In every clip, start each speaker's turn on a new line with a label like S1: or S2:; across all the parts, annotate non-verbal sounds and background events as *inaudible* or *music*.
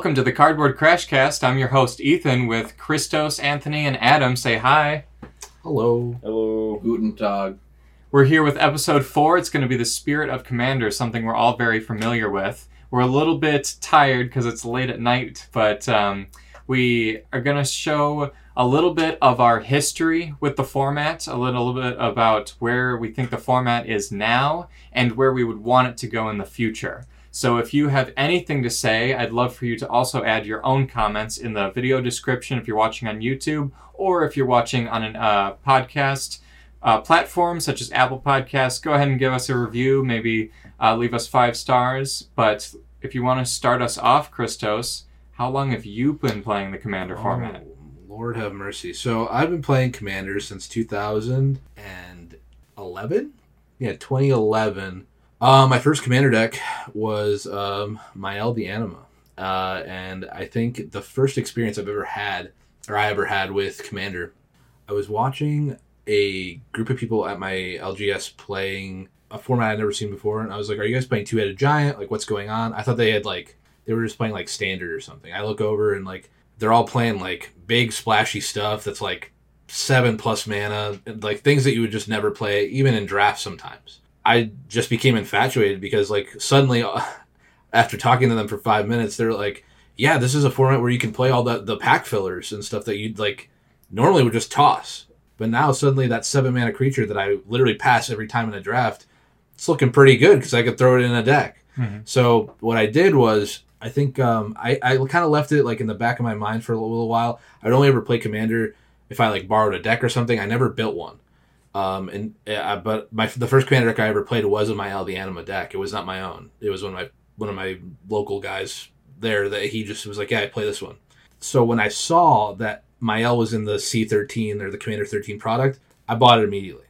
S1: Welcome to the Cardboard Crashcast. I'm your host, Ethan, with Christos, Anthony, and Adam. Say hi.
S2: Hello.
S3: Hello.
S4: Guten Tag.
S1: We're here with episode four. It's going to be the Spirit of Commander, something we're all very familiar with. We're a little bit tired because it's late at night, but um, we are going to show a little bit of our history with the format, a little bit about where we think the format is now, and where we would want it to go in the future. So if you have anything to say, I'd love for you to also add your own comments in the video description if you're watching on YouTube or if you're watching on a uh, podcast uh, platform such as Apple Podcasts. Go ahead and give us a review, maybe uh, leave us five stars. But if you want to start us off, Christos, how long have you been playing the Commander format?
S2: Oh, Lord have mercy. So I've been playing Commander since 2011. Yeah, 2011. Uh, my first Commander deck was um, Mayael the Anima. Uh, and I think the first experience I've ever had, or I ever had with Commander, I was watching a group of people at my LGS playing a format I'd never seen before, and I was like, "Are you guys playing Two Headed Giant? Like, what's going on?" I thought they had like they were just playing like Standard or something. I look over and like they're all playing like big splashy stuff that's like seven plus mana, like things that you would just never play, even in drafts sometimes. I just became infatuated because like suddenly, uh, after talking to them for five minutes, they're like, "Yeah, this is a format where you can play all the the pack fillers and stuff that you'd like normally would just toss." But now suddenly that seven mana creature that I literally pass every time in a draft, it's looking pretty good because I could throw it in a deck.
S1: Mhm.
S2: So what I did was I think um, I, I kind of left it like in the back of my mind for a little while. I'd only ever play Commander if I like borrowed a deck or something. I never built one. Um, and uh, but my the first Commander deck I ever played was in Mayael the Anima deck. It was not my own. It was one of my one of my local guys there that he just was like, yeah, I play this one. So when I saw that Mayael was in the C13 or the Commander 13 product, I bought it immediately.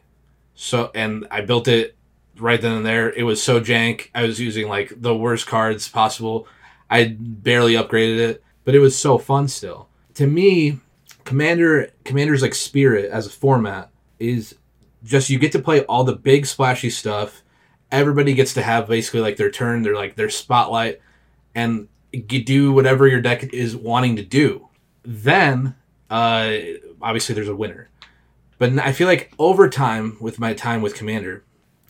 S2: So and I built it right then and there. It was so jank. I was using like the worst cards possible. I barely upgraded it, but it was so fun still. To me, Commander Commander's like spirit as a format is just you get to play all the big splashy stuff. Everybody gets to have basically like their turn, their like their spotlight, and do whatever your deck is wanting to do. Then, uh, obviously, there's a winner. But I feel like over time, with my time with Commander,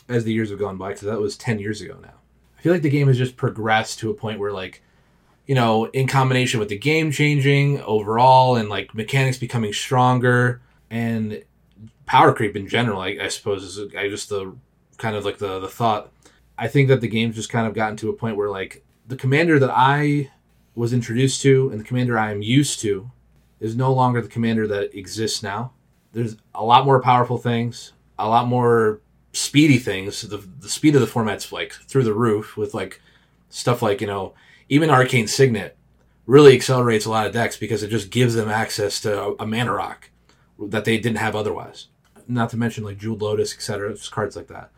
S2: as the years have gone by, because that was 10 years ago now, I feel like the game has just progressed to a point where, like, you know, in combination with the game changing overall and like mechanics becoming stronger and power creep in general, I, I suppose is I just the kind of like the the thought. I think that the game's just kind of gotten to a point where like the commander that I was introduced to and the commander I am used to is no longer the commander that exists now. There's a lot more powerful things, a lot more speedy things. The the speed of the format's like through the roof with like stuff like, you know, even Arcane Signet really accelerates a lot of decks because it just gives them access to a, a mana rock that they didn't have otherwise. Not to mention like Jeweled Lotus, etc. Cards like that.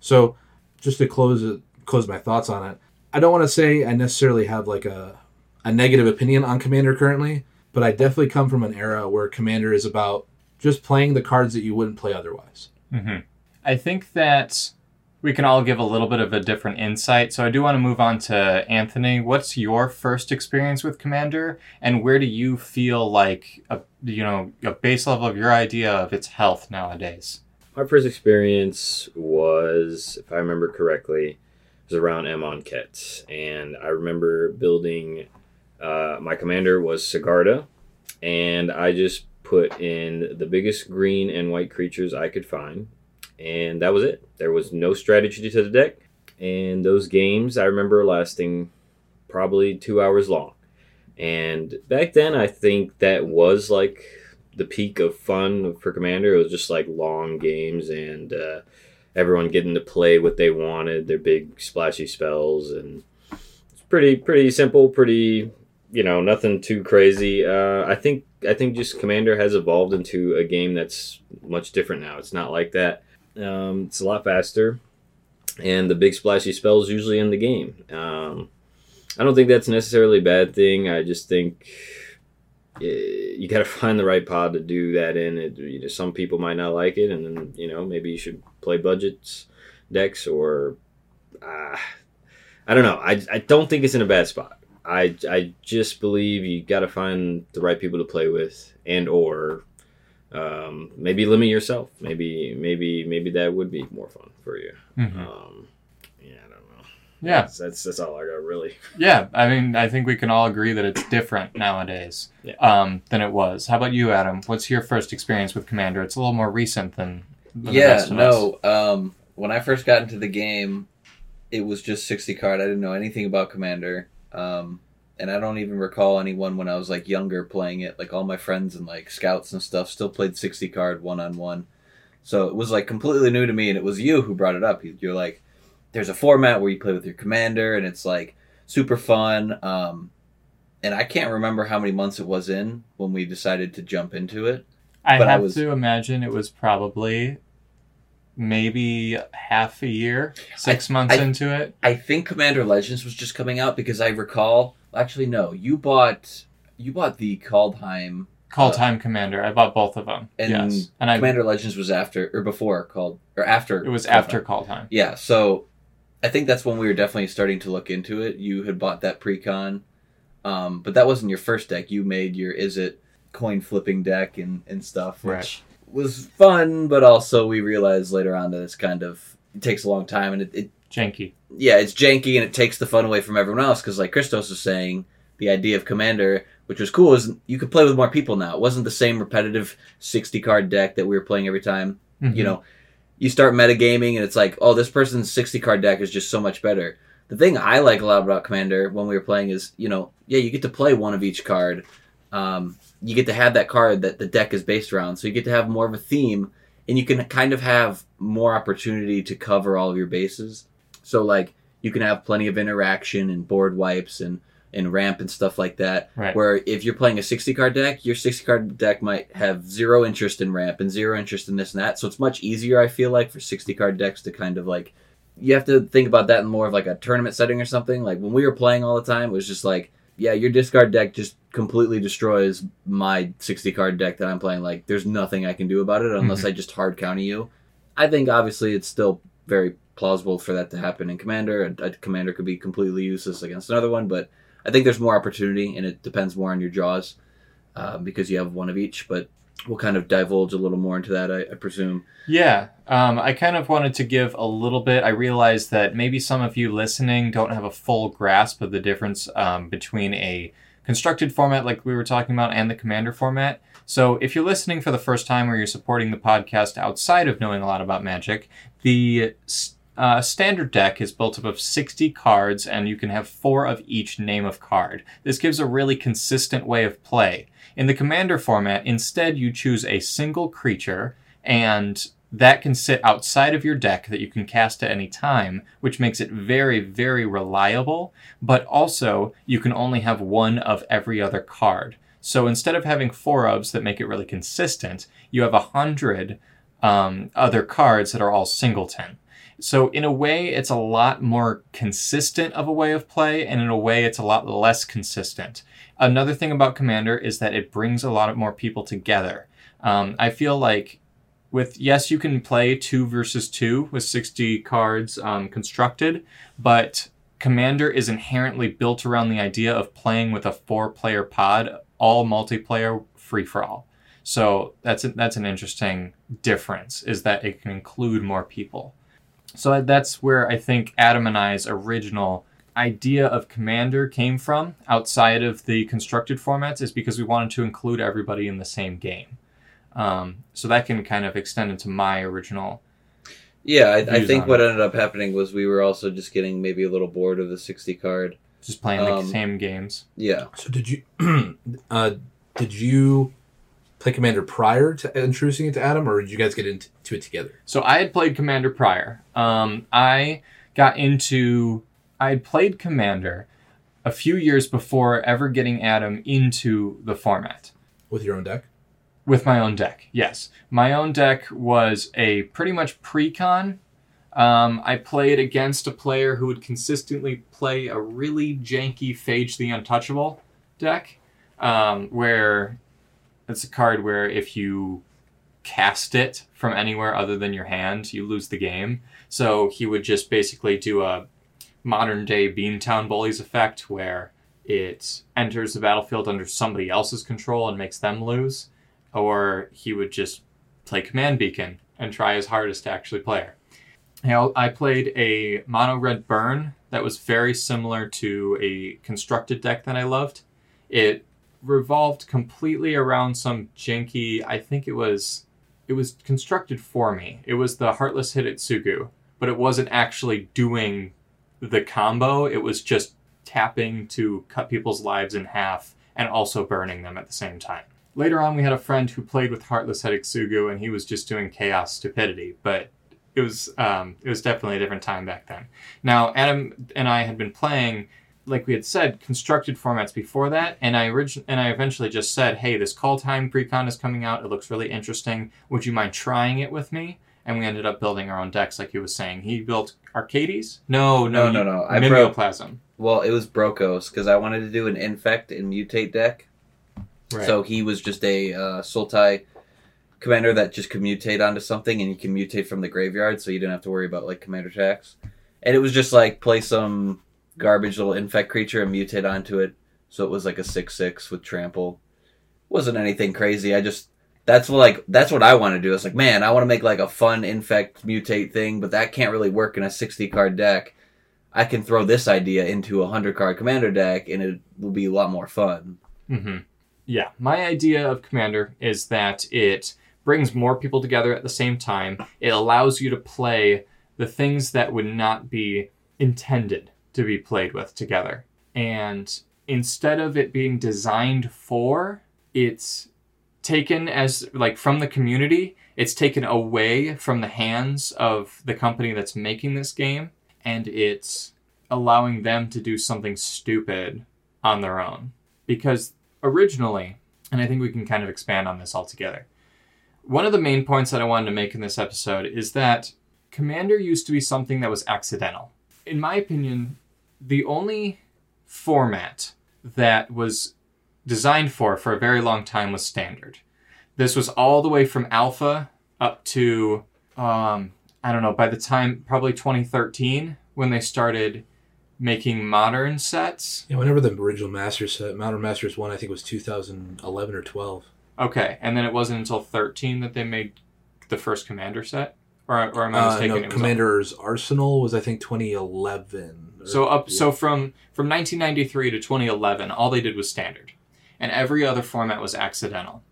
S2: So just to close it, close my thoughts on it, I don't want to say I necessarily have like a a negative opinion on Commander currently, but I definitely come from an era where Commander is about just playing the cards that you wouldn't play otherwise.
S1: Mm-hmm. I think that we can all give a little bit of a different insight. So I do want to move on to Anthony. What's your first experience with Commander, and where do you feel like a you know a base level of your idea of its health nowadays?
S3: My first experience was, if I remember correctly, was around Amonkhet. And I remember building, uh, my commander was Sigarda, and I just put in the biggest green and white creatures I could find. And that was it. There was no strategy to the deck. And those games I remember lasting probably two hours long. And back then, I think that was like the peak of fun for Commander. It was just like long games and uh, everyone getting to play what they wanted, their big splashy spells, and it's pretty pretty simple, pretty you know nothing too crazy. Uh, I think I think just Commander has evolved into a game that's much different now. It's not like that. Um, it's a lot faster, and the big splashy spells usually in the game. Um, I don't think that's necessarily a bad thing. I just think eh, you got to find the right pod to do that in. It, you know, some people might not like it, and then you know maybe you should play budgets decks or uh, I don't know. I, I don't think it's in a bad spot. I I just believe you got to find the right people to play with, and or um, maybe limit yourself. Maybe maybe maybe that would be more fun for you.
S1: Mhm.
S3: Um, yeah, I don't know.
S1: Yeah,
S3: That's, that's that's all I got really. *laughs*
S1: yeah. I mean, I think we can all agree that it's different nowadays
S3: Yeah.
S1: um, than it was. How about you, Adam? What's your first experience with Commander? It's a little more recent than, than the
S4: yeah,
S1: rest of us.
S4: no. Um, when I first got into the game, it was just 60 card. I didn't know anything about Commander. Um, and I don't even recall anyone when I was like younger playing it. Like all my friends and like scouts and stuff still played 60 card one on one. So it was like completely new to me. And it was you who brought it up. You're like, there's a format where you play with your commander and it's like super fun. Um, and I can't remember how many months it was in when we decided to jump into it.
S1: I
S4: but I
S1: have
S4: was-
S1: to imagine it was probably maybe half a year, six months
S4: I-
S1: into it.
S4: I think Commander Legends was just coming out because I recall. Actually, no. You bought you bought the Kaldheim,
S1: Call
S4: Uh,
S1: Time Commander. I bought both of them.
S4: and
S1: yes, and I
S4: Commander Legends was after or before called or after.
S1: it was
S4: Kaldheim.
S1: after Kaldheim.
S4: Yeah, so I think that's when we were definitely starting to look into it. You had bought that precon, um, but that wasn't your first deck. You made your is it coin flipping deck and and stuff, which
S1: Right.
S4: was fun, but also we realized later on that it's kind of it takes a long time and it, it
S1: Janky.
S4: yeah, it's janky and it takes the fun away from everyone else because, like Christos was saying, the idea of Commander, which was cool, is you could play with more people now. It wasn't the same repetitive sixty card deck that we were playing every time.
S1: Mhm.
S4: You know, you start metagaming and it's like, oh, this person's sixty card deck is just so much better. The thing I like a lot about Commander when we were playing is, you know, yeah, you get to play one of each card. Um, you get to have that card that the deck is based around, so you get to have more of a theme, and you can kind of have more opportunity to cover all of your bases. So like you can have plenty of interaction and board wipes and and ramp and stuff like that.
S1: Right.
S4: Where if you're playing a 60 card deck, your 60 card deck might have zero interest in ramp and zero interest in this and that. So it's much easier, I feel like, for 60 card decks to kind of like you have to think about that in more of like a tournament setting or something. Like when we were playing all the time, it was just like, yeah, your discard deck just completely destroys my 60 card deck that I'm playing. Like there's nothing I can do about it unless mm-hmm. I just hard counter you. I think obviously it's still very plausible for that to happen in Commander. A, a Commander could be completely useless against another one, but I think there's more opportunity, and it depends more on your jaws uh, because you have one of each. But we'll kind of divulge a little more into that, I, I presume.
S1: Yeah, um, I kind of wanted to give a little bit. I realized that maybe some of you listening don't have a full grasp of the difference um, between a constructed format like we were talking about and the commander format. So if you're listening for the first time or you're supporting the podcast outside of knowing a lot about Magic, the s- uh, standard deck is built up of 60 cards and you can have four of each name of card. This gives a really consistent way of play. In the commander format, instead you choose a single creature and that can sit outside of your deck that you can cast at any time, which makes it very, very reliable. But also, you can only have one of every other card. So instead of having four ofs that make it really consistent, you have a hundred um, other cards that are all singleton. So in a way, it's a lot more consistent of a way of play, and in a way, it's a lot less consistent. Another thing about Commander is that it brings a lot of more people together. Um, I feel like with yes, you can play two versus two with 60 cards um, constructed, but Commander is inherently built around the idea of playing with a four-player pod, all multiplayer, free for all. So that's a, that's an interesting difference is that it can include more people. So that's where I think Adam and I's original idea of Commander came from outside of the constructed formats is because we wanted to include everybody in the same game. Um, so that can kind of extend into my original.
S4: Yeah, I, I think what
S1: it.
S4: ended up happening was we were also just getting maybe a little bored of the 60 card.
S1: Just playing the
S4: Um,
S1: same games.
S4: Yeah.
S2: So did you *clears throat* uh, did you play Commander prior to introducing it to Adam, or did you guys get into it together?
S1: So I had played Commander prior. Um, I got into. I had played Commander a few years before ever getting Adam into the format.
S2: with your own deck?
S1: With my own deck, yes. My own deck was a pretty much pre-con. Um, I played against a player who would consistently play a really janky Phage the Untouchable deck, um, where it's a card where if you cast it from anywhere other than your hand, you lose the game. So he would just basically do a modern day Beantown Bullies effect where it enters the battlefield under somebody else's control and makes them lose, or he would just play Command Beacon and try his hardest to actually play her. Know, I played a mono red burn that was very similar to a constructed deck that I loved. It revolved completely around some janky. I think it was it was constructed for me. It was the Heartless Hidetsugu, but it wasn't actually doing the combo. It was just tapping to cut people's lives in half and also burning them at the same time. Later on, we had a friend who played with Heartless Hidetsugu, and he was just doing chaos stupidity, but it was um, it was definitely a different time back then. Now, Adam and I had been playing, like we had said, constructed formats before that, and I origin- and I eventually just said, "Hey, this Kaldheim precon is coming out. It looks really interesting. Would you mind trying it with me?" And we ended up building our own decks, like he was saying. He built Arcades. No, no,
S4: No, no, no. I
S1: Mimeoplasm.
S4: Well, it was Brokkos because I wanted to do an infect and mutate deck.
S1: Right.
S4: So he was just a uh, Sultai commander that just could mutate onto something, and you can mutate from the graveyard, so you didn't have to worry about like commander attacks. And it was just like play some garbage little infect creature and mutate onto it. So it was like a six six with trample. Wasn't anything crazy. I just that's what like that's what I want to do. It's like man, I want to make like a fun infect mutate thing, but that can't really work in a sixty card deck. I can throw this idea into a hundred card commander deck, and it will be a lot more fun.
S1: hmm Yeah, my idea of Commander is that it brings more people together at the same time. It allows you to play the things that would not be intended to be played with together. And instead of it being designed for, it's taken as like from the community, it's taken away from the hands of the company that's making this game and it's allowing them to do something stupid on their own. Because originally, and I think we can kind of expand on this altogether. One of the main points that I wanted to make in this episode is that Commander used to be something that was accidental. In my opinion, the only format that was designed for for a very long time was standard. This was all the way from alpha up to um, I don't know, by the time probably 2013 when they started making modern sets.
S2: Yeah, whenever the original Masters set, Modern Masters one, I think was 2011 or 12.
S1: Okay, and then it wasn't until 13 that they made the first Commander set? Or, or am I
S2: Uh,
S1: mistaken?
S2: no,
S1: It was
S2: Commander's Arsenal was I think 2011. or-
S1: So up
S2: yeah.
S1: so from from 1993 to 2011, all they did was standard, and every other format was accidental.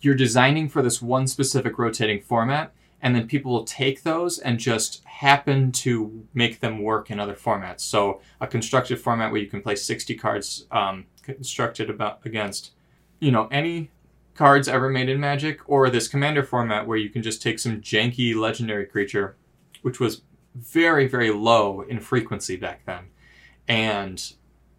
S1: You're designing for this one specific rotating format, and then people will take those and just happen to make them work in other formats. So a constructed format where you can play 60 cards um, constructed about against, you know, any cards ever made in Magic, or this commander format where you can just take some janky legendary creature, which was very very low in frequency back then and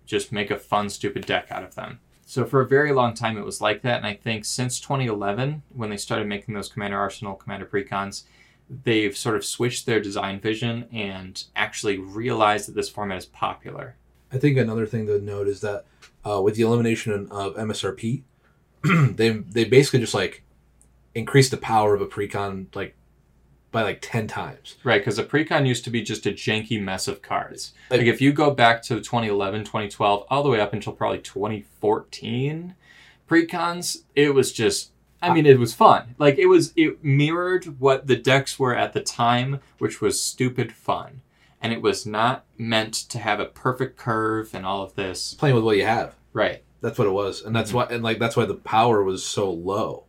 S1: just make a fun stupid deck out of them. So for a very long time it was like that and i think since 2011 when they started making those commander arsenal commander precons they've sort of switched their design vision and actually realized that this format is popular.
S2: I think another thing to note is that uh, with the elimination of MSRP, *clears throat* they they basically just like increased the power of a precon like by like ten times.
S1: right because a precon used to be just a janky mess of cards.
S2: Like-
S1: like if you go back to 2011 2012 all the way up until probably 2014 precons it was just i mean it was fun. Like it was it mirrored what the decks were at the time which was stupid fun. And it was not meant to have a perfect curve and all of this.
S2: Playing with what you have.
S1: right
S2: That's what it was, and that's
S1: Mhm.
S2: why and like that's why the power was so low.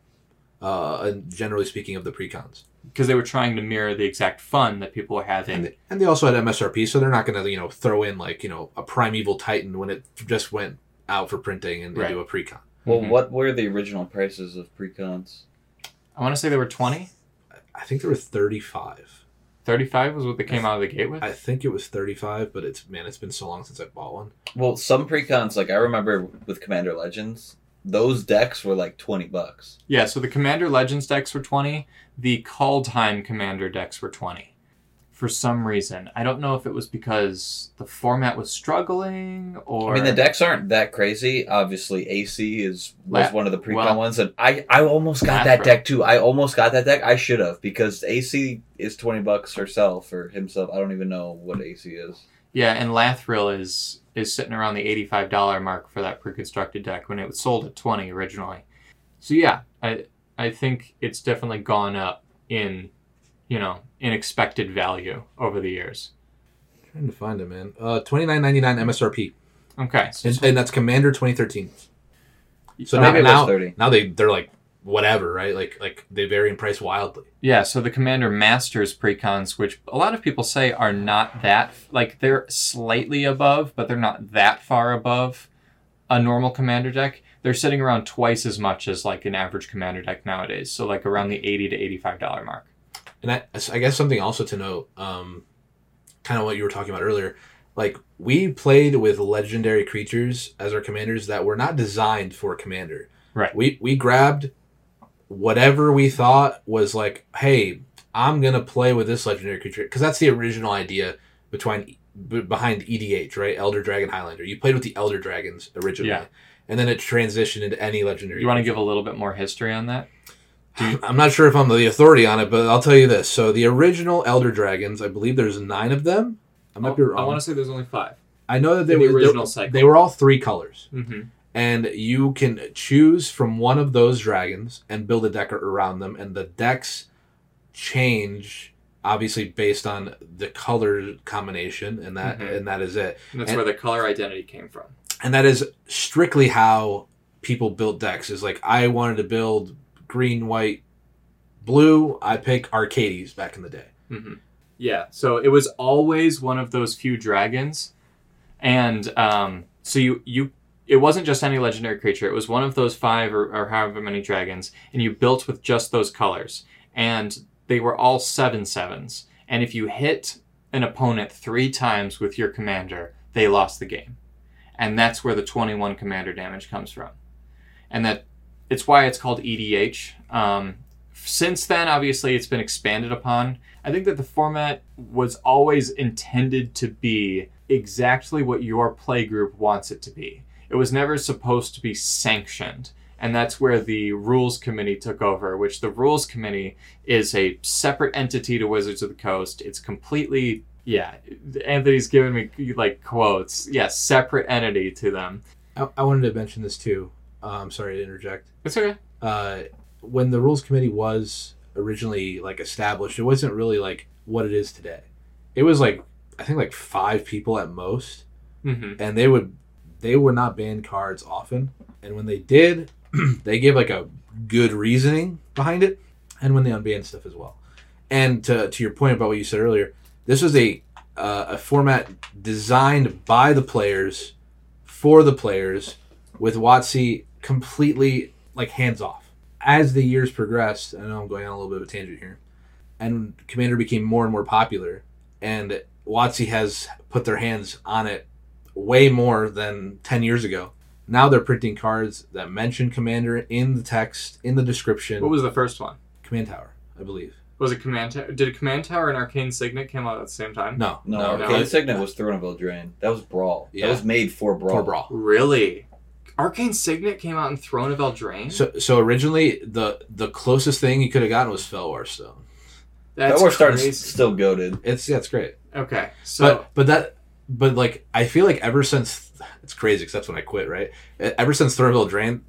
S2: Uh, and generally speaking, of the precons,
S1: because they were trying to mirror the exact fun that people were having
S2: and they, and they also had MSRP, so they're not going to you know throw in like you know a primeval titan when it just went out for printing and
S1: Right.
S2: into a precon.
S4: Well,
S1: Mhm.
S4: what were the original prices of precons?
S1: i want to say there were 20
S2: I think there were thirty five.
S1: 35 was what they came out of the gate with
S2: I think it was 35, but it's man, it's been so long since I bought one.
S4: Well, some precons, like I remember with Commander Legends, those decks were like twenty bucks.
S1: Yeah, so the Commander Legends decks were 20, the Kaldheim Commander decks were 20. For some reason. I don't know if it was because the format was struggling or
S4: I mean, the decks aren't that crazy. Obviously, Aesi is was
S1: La-
S4: one of the precon
S1: well-
S4: ones, and I I almost got that deck too. I almost got that deck. I should have because Aesi is twenty bucks herself or himself. I don't even know what Aesi is.
S1: Yeah, and Lathril is is sitting around the eighty-five dollar mark for that pre-constructed deck when it was sold at twenty originally. So yeah, I I think it's definitely gone up in, you know, in expected value over the years.
S2: trying to find it, man. Uh, twenty nine ninety nine MSRP,
S1: Okay, so
S2: and, and that's Commander twenty thirteen. So
S1: Uh,
S2: now,
S4: maybe it was
S2: now, now they they're like whatever, right? Like like they vary in price wildly.
S1: Yeah, so the Commander Masters precons, which a lot of people say are not that like they're slightly above, but they're not that far above a normal Commander deck. They're sitting around twice as much as like an average Commander deck nowadays. So like around the eighty to eighty-five dollar mark.
S2: And I, I guess something also to note, um, kind of what you were talking about earlier, like we played with legendary creatures as our commanders that were not designed for commander.
S1: Right.
S2: We we grabbed whatever we thought was like, hey, I'm gonna play with this legendary creature because that's the original idea between b- behind EDH, right? Elder Dragon Highlander. You played with the Elder Dragons originally,
S1: Yeah.
S2: and then it transitioned into any legendary.
S1: You want to give a little bit more history on that?
S2: I'm not sure if I'm the authority on it, but I'll tell you this. So the original Elder Dragons, I believe there's nine of them. I might be wrong.
S1: I want to say there's only five.
S2: I know that they
S1: the
S2: were
S1: original cycle.
S2: they were all three colors,
S1: Mm-hmm.
S2: and you can choose from one of those dragons and build a deck around them, and the decks change obviously based on the color combination, and that
S1: Mhm.
S2: and that is it.
S1: And that's
S2: And-
S1: where the color identity came from.
S2: and that is strictly how people build decks is like i wanted to build green white blue i pick arcades back in the day.
S1: Hmm Yeah, so it was always one of those few dragons, and um, so you you it wasn't just any legendary creature. It was one of those five or, or however many dragons, and you built with just those colors, and they were all seven sevens. And if you hit an opponent three times with your commander, they lost the game, and that's where the twenty one commander damage comes from, and that it's why it's called EDH. Um, since then, obviously, it's been expanded upon. I think that the format was always intended to be exactly what your play group wants it to be. It was never supposed to be sanctioned. And that's where the rules committee took over, which the rules committee is a separate entity to Wizards of the Coast. It's completely, yeah, Anthony's giving me like quotes. Yeah, separate entity to them.
S2: i, I wanted to mention this too um, sorry to interject.
S1: It's okay.
S2: uh, when the rules committee was originally like established it wasn't really like what it is today. It was like i think like five people at most.
S1: Hmm
S2: and they would they would not ban cards often. And when they did *clears throat* they gave like a good reasoning behind it and when they unbanned stuff as well. And to, to your point about what you said earlier this was a uh, a format designed by the players for the players with WotC completely like hands off as the years progressed i know i'm going on a little bit of a tangent here and commander became more and more popular and WotC has put their hands on it way more than 10 years ago. Now they're printing cards that mention Commander in the text, in the description.
S1: What was the first one?
S2: Command Tower, I believe.
S1: Was it Command Tower? Did Command Tower and Arcane Signet come out at the same time?
S2: No,
S4: No,
S2: no,
S1: no.
S4: Arcane
S2: okay.
S4: Signet was Throne of Eldraine. That was Brawl.
S2: Yeah.
S4: That was made for Brawl.
S2: For Brawl.
S1: Really? Arcane Signet came out in Throne of Eldraine?
S2: So, so originally, the the closest thing you could have gotten was Felwar Stone.
S1: That's
S4: that war still goaded.
S2: It's yeah, it's great.
S1: Okay, so
S2: but but that but like I feel like ever since it's crazy because that's when I quit, right? Ever since Throne of Eldraine,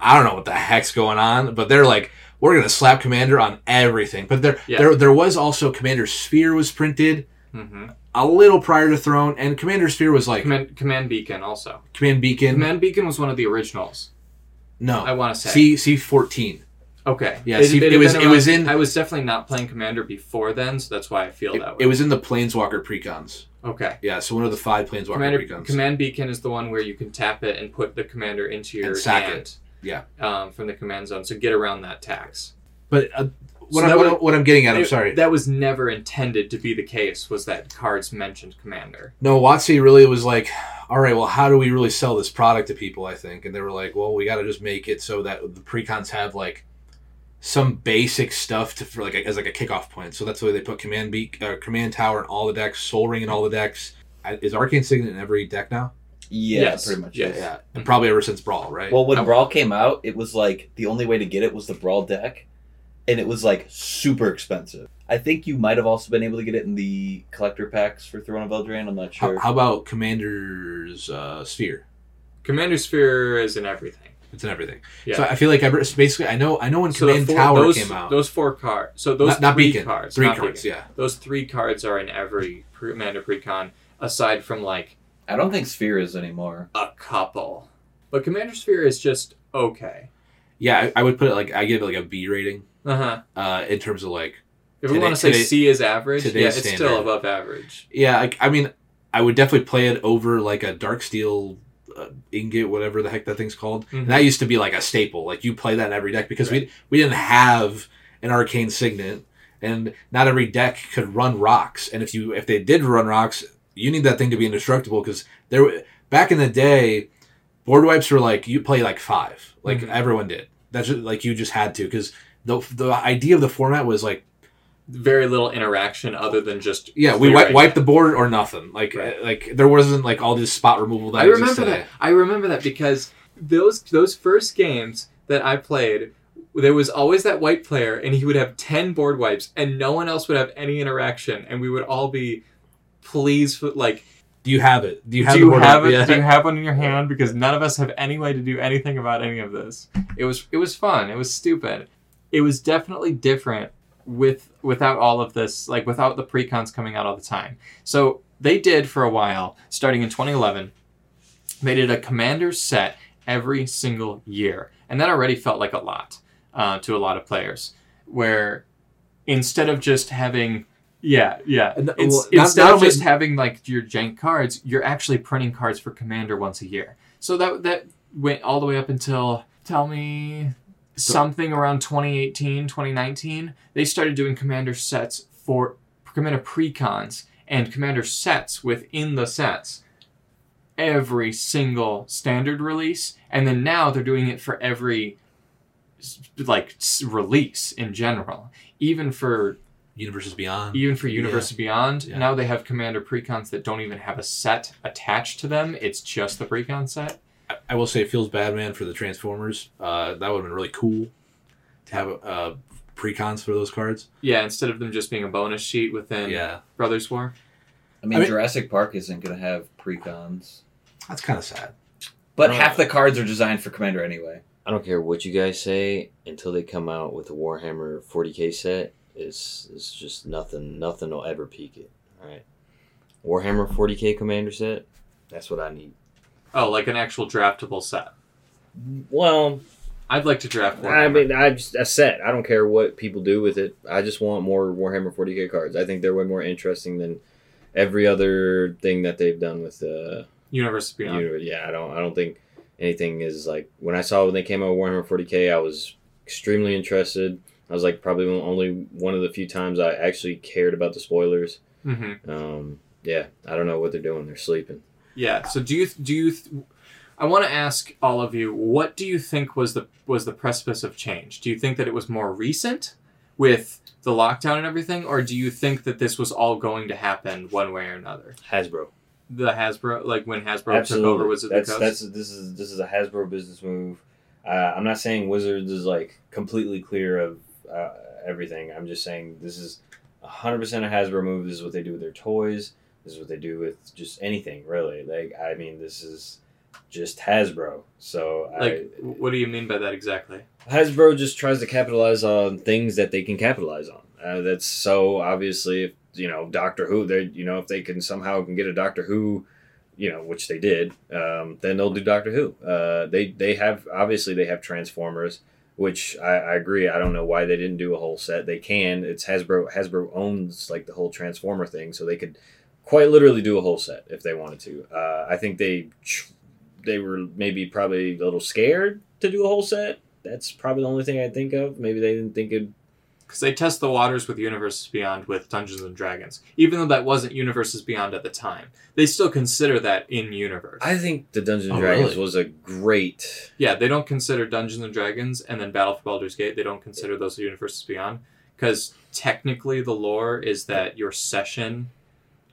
S2: I don't know what the heck's going on, but they're like we're gonna slap Commander on everything. But there
S1: Yeah.
S2: there there was also Commander Sphere was printed
S1: Mhm.
S2: A little prior to Throne, and Commander Sphere was like Command,
S1: Command, Beacon also.
S2: Command Beacon.
S1: Command Beacon was one of the originals.
S2: no,
S1: I want to say.
S2: C C fourteen.
S1: okay.
S2: Yeah, see, it
S1: had
S2: was- it was in-
S1: I was definitely not playing Commander before then, so that's why I feel
S2: It,
S1: that way.
S2: it was in the Planeswalker precons.
S1: okay.
S2: Yeah, so one of the five Planeswalker
S1: Commander,
S2: precons.
S1: Command Beacon is the one where you can tap it and put the commander into your
S2: And
S1: hand.
S2: it. Yeah.
S1: Um, from the command zone, so get around that tax.
S2: but uh, what,
S1: So
S2: I,
S1: that
S2: what,
S1: was-
S2: I- what I'm getting at, I'm
S1: It-
S2: sorry.
S1: That was never intended to be the case. Was that cards mentioned commander?
S2: No, WotC really was like, all right, well, how do we really sell this product to people? I think, and they were like, well, we got to just make it so that the precons have like some basic stuff to for like a, as like a kickoff point. So that's the way they put command beak, uh, command tower in all the decks, sol ring in all the decks. Is Arcane Signet in every deck now?
S4: Yeah,
S1: Yes,
S4: pretty much.
S1: yes.
S4: yes.
S2: Yeah, and probably ever since Brawl, right?
S4: Well, when
S1: I-
S4: Brawl came out, it was like the only way to get it was the Brawl deck, and it was like super expensive. I think you might have also been able to get it in the collector packs for Throne of Eldraine. I'm not sure.
S2: how about Commander's uh, Sphere?
S1: Commander Sphere is in everything.
S2: It's in everything.
S1: Yeah.
S2: So I feel like I basically I know I know when
S1: So the
S2: Command
S1: four-
S2: Tower
S1: those,
S2: came out.
S1: Those four cards. So those
S2: not, not
S1: three
S2: Beacon.
S1: cards.
S2: Three
S1: not
S2: cards.
S1: Beacon.
S2: Yeah.
S1: Those three cards are in every pre- Commander Precon, aside from like
S4: I don't think Sphere is anymore.
S1: a couple. But Commander Sphere is just okay.
S2: Yeah. I, I would put it like I give it like a B rating.
S1: Uh huh.
S2: Uh, in terms of like
S1: If we want to say
S2: today-
S1: C is average, yeah, it's
S2: standard.
S1: still above average.
S2: yeah. Like I mean, I would definitely play it over like a Darksteel uh, ingot, whatever the heck that thing's called.
S1: Mhm.
S2: And that used to be like a staple. Like you play that in every deck because we we didn't have an arcane signet, and not every deck could run rocks. And if you if they did run rocks, you need that thing to be indestructible because there back in the day, board wipes were like you play like five, like
S1: Mhm.
S2: everyone did. That's just, like you just had to because the the idea of the format was like
S1: Very little interaction other than just
S2: yeah we wipe, wipe the board or nothing like
S1: Right.
S2: Uh, like there wasn't like all this spot removal that
S1: I remember
S2: today.
S1: that. I remember that because those those first games that I played, there was always that white player, and he would have ten board wipes, and no one else would have any interaction, and we would all be pleased with like,
S2: Do you have it? Do you have
S1: do
S2: the
S1: you
S2: board
S1: have it?
S2: Yeah.
S1: Do you have one in your hand? Because none of us have any way to do anything about any of this. It was it was fun. It was stupid. It was definitely different with without all of this, like without the precons coming out all the time. So they did for a while, starting in 2011. They did a commander set every single year, and that already felt like a lot uh, to a lot of players. Where instead of just having yeah, yeah. Ins-
S2: well, not-
S1: instead
S2: not
S1: of just having like your jank cards, you're actually printing cards for Commander once a year. So that that went all the way up until tell me something around 2018, 2019. They started doing Commander sets for Commander precons and Commander sets within the sets every single standard release, and then now they're doing it for every like release in general, even for
S2: Universes Beyond.
S1: even for Universe Beyond,
S2: Yeah.
S1: now they have Commander precons that don't even have a set attached to them. It's just the precon set.
S2: I- I will say it feels bad, man, for the Transformers. Uh, that would have been really cool to have uh, precons for those cards.
S1: Yeah, instead of them just being a bonus sheet within
S2: yeah,
S1: Brothers War.
S4: I mean,
S2: I mean-
S4: Jurassic Park isn't going to have precons,
S2: that's kind of sad.
S4: but half the cards are designed for Commander anyway.
S3: I don't care what you guys say until they come out with a Warhammer 40k set. It's it's just nothing. Nothing will ever peak it. All right, Warhammer 40k commander set. That's what I need.
S1: Oh, like an actual draftable set.
S3: Well,
S1: I'd like to draft one.
S3: I mean, I just a set. I don't care what people do with it. I just want more Warhammer 40k cards. I think they're way more interesting than every other thing that they've done with uh,
S1: Universe Beyond.
S3: Universe. Yeah, I don't. I don't think anything is like when I saw when they came out with Warhammer 40k. I was extremely interested. I was like probably only one of the few times I actually cared about the spoilers.
S1: hmm
S3: Um, yeah, I don't know what they're doing. They're sleeping.
S1: Yeah. So do you do you? I want to ask all of you, what do you think was the was the precipice of change? Do you think that it was more recent with the lockdown and everything, or do you think that this was all going to happen one way or another?
S3: Hasbro.
S1: The Hasbro, like when Hasbro took over, was it
S3: that's
S1: the
S3: that's this is this is a Hasbro business move. Uh, I'm not saying Wizards is like completely clear of uh, everything. I'm just saying this is 100 percent a Hasbro move. This is what they do with their toys. This is what they do with just anything really. Like I mean, this is just Hasbro. So
S1: like, what do you mean by that exactly?
S3: Hasbro just tries to capitalize on things that they can capitalize on. Uh, that's so obviously if you know Doctor Who. They you know if they can somehow can get a Doctor Who you know, which they did, um, then they'll do Doctor Who. Uh, they they have obviously they have Transformers, which I, I agree. I don't know why they didn't do a whole set. They can. It's Hasbro. Hasbro owns like the whole Transformer thing, so they could quite literally do a whole set if they wanted to. Uh, I think they they were maybe probably a little scared to do a whole set. That's probably the only thing I think of. Maybe they didn't think it.
S1: Because they test the waters with Universes Beyond with Dungeons and Dragons, even though that wasn't Universes Beyond at the time. They still consider that in universe.
S3: I think the Dungeons and
S2: Oh,
S3: Dragons
S2: really?
S3: was a great.
S1: Yeah, they don't consider Dungeons and Dragons and then Battle for Baldur's Gate. They don't consider those Universes Beyond because technically the lore is that your session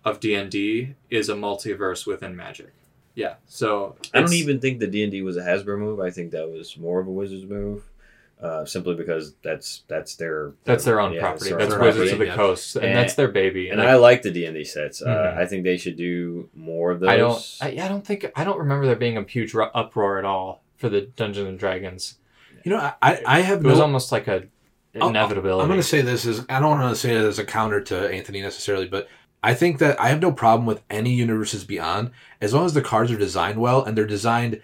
S1: of D and D is a multiverse within Magic. Yeah, so
S3: I don't even think the D and D was a Hasbro move. I think that was more of a Wizards move. uh, simply because that's that's their
S1: That's their own
S3: yeah,
S1: property.
S3: their
S1: That's
S3: own
S1: Wizards
S3: property.
S1: of the
S2: yeah.
S1: Coast, and,
S3: And-
S1: that's their baby.
S3: And
S1: Like,
S3: I like the D and D sets. Uh,
S1: Mhm.
S3: I think they should do more of those.
S1: I don't. I, I don't think. I don't remember there being a huge ru- uproar at all for the Dungeons and Dragons.
S2: You know, I- I, I have
S1: It was almost like a
S2: I'll-
S1: inevitability.
S2: I'm going to say this is I don't want to say it as a counter to Anthony necessarily, but I think that I have no problem with any universes beyond as long as the cards are designed well and they're designed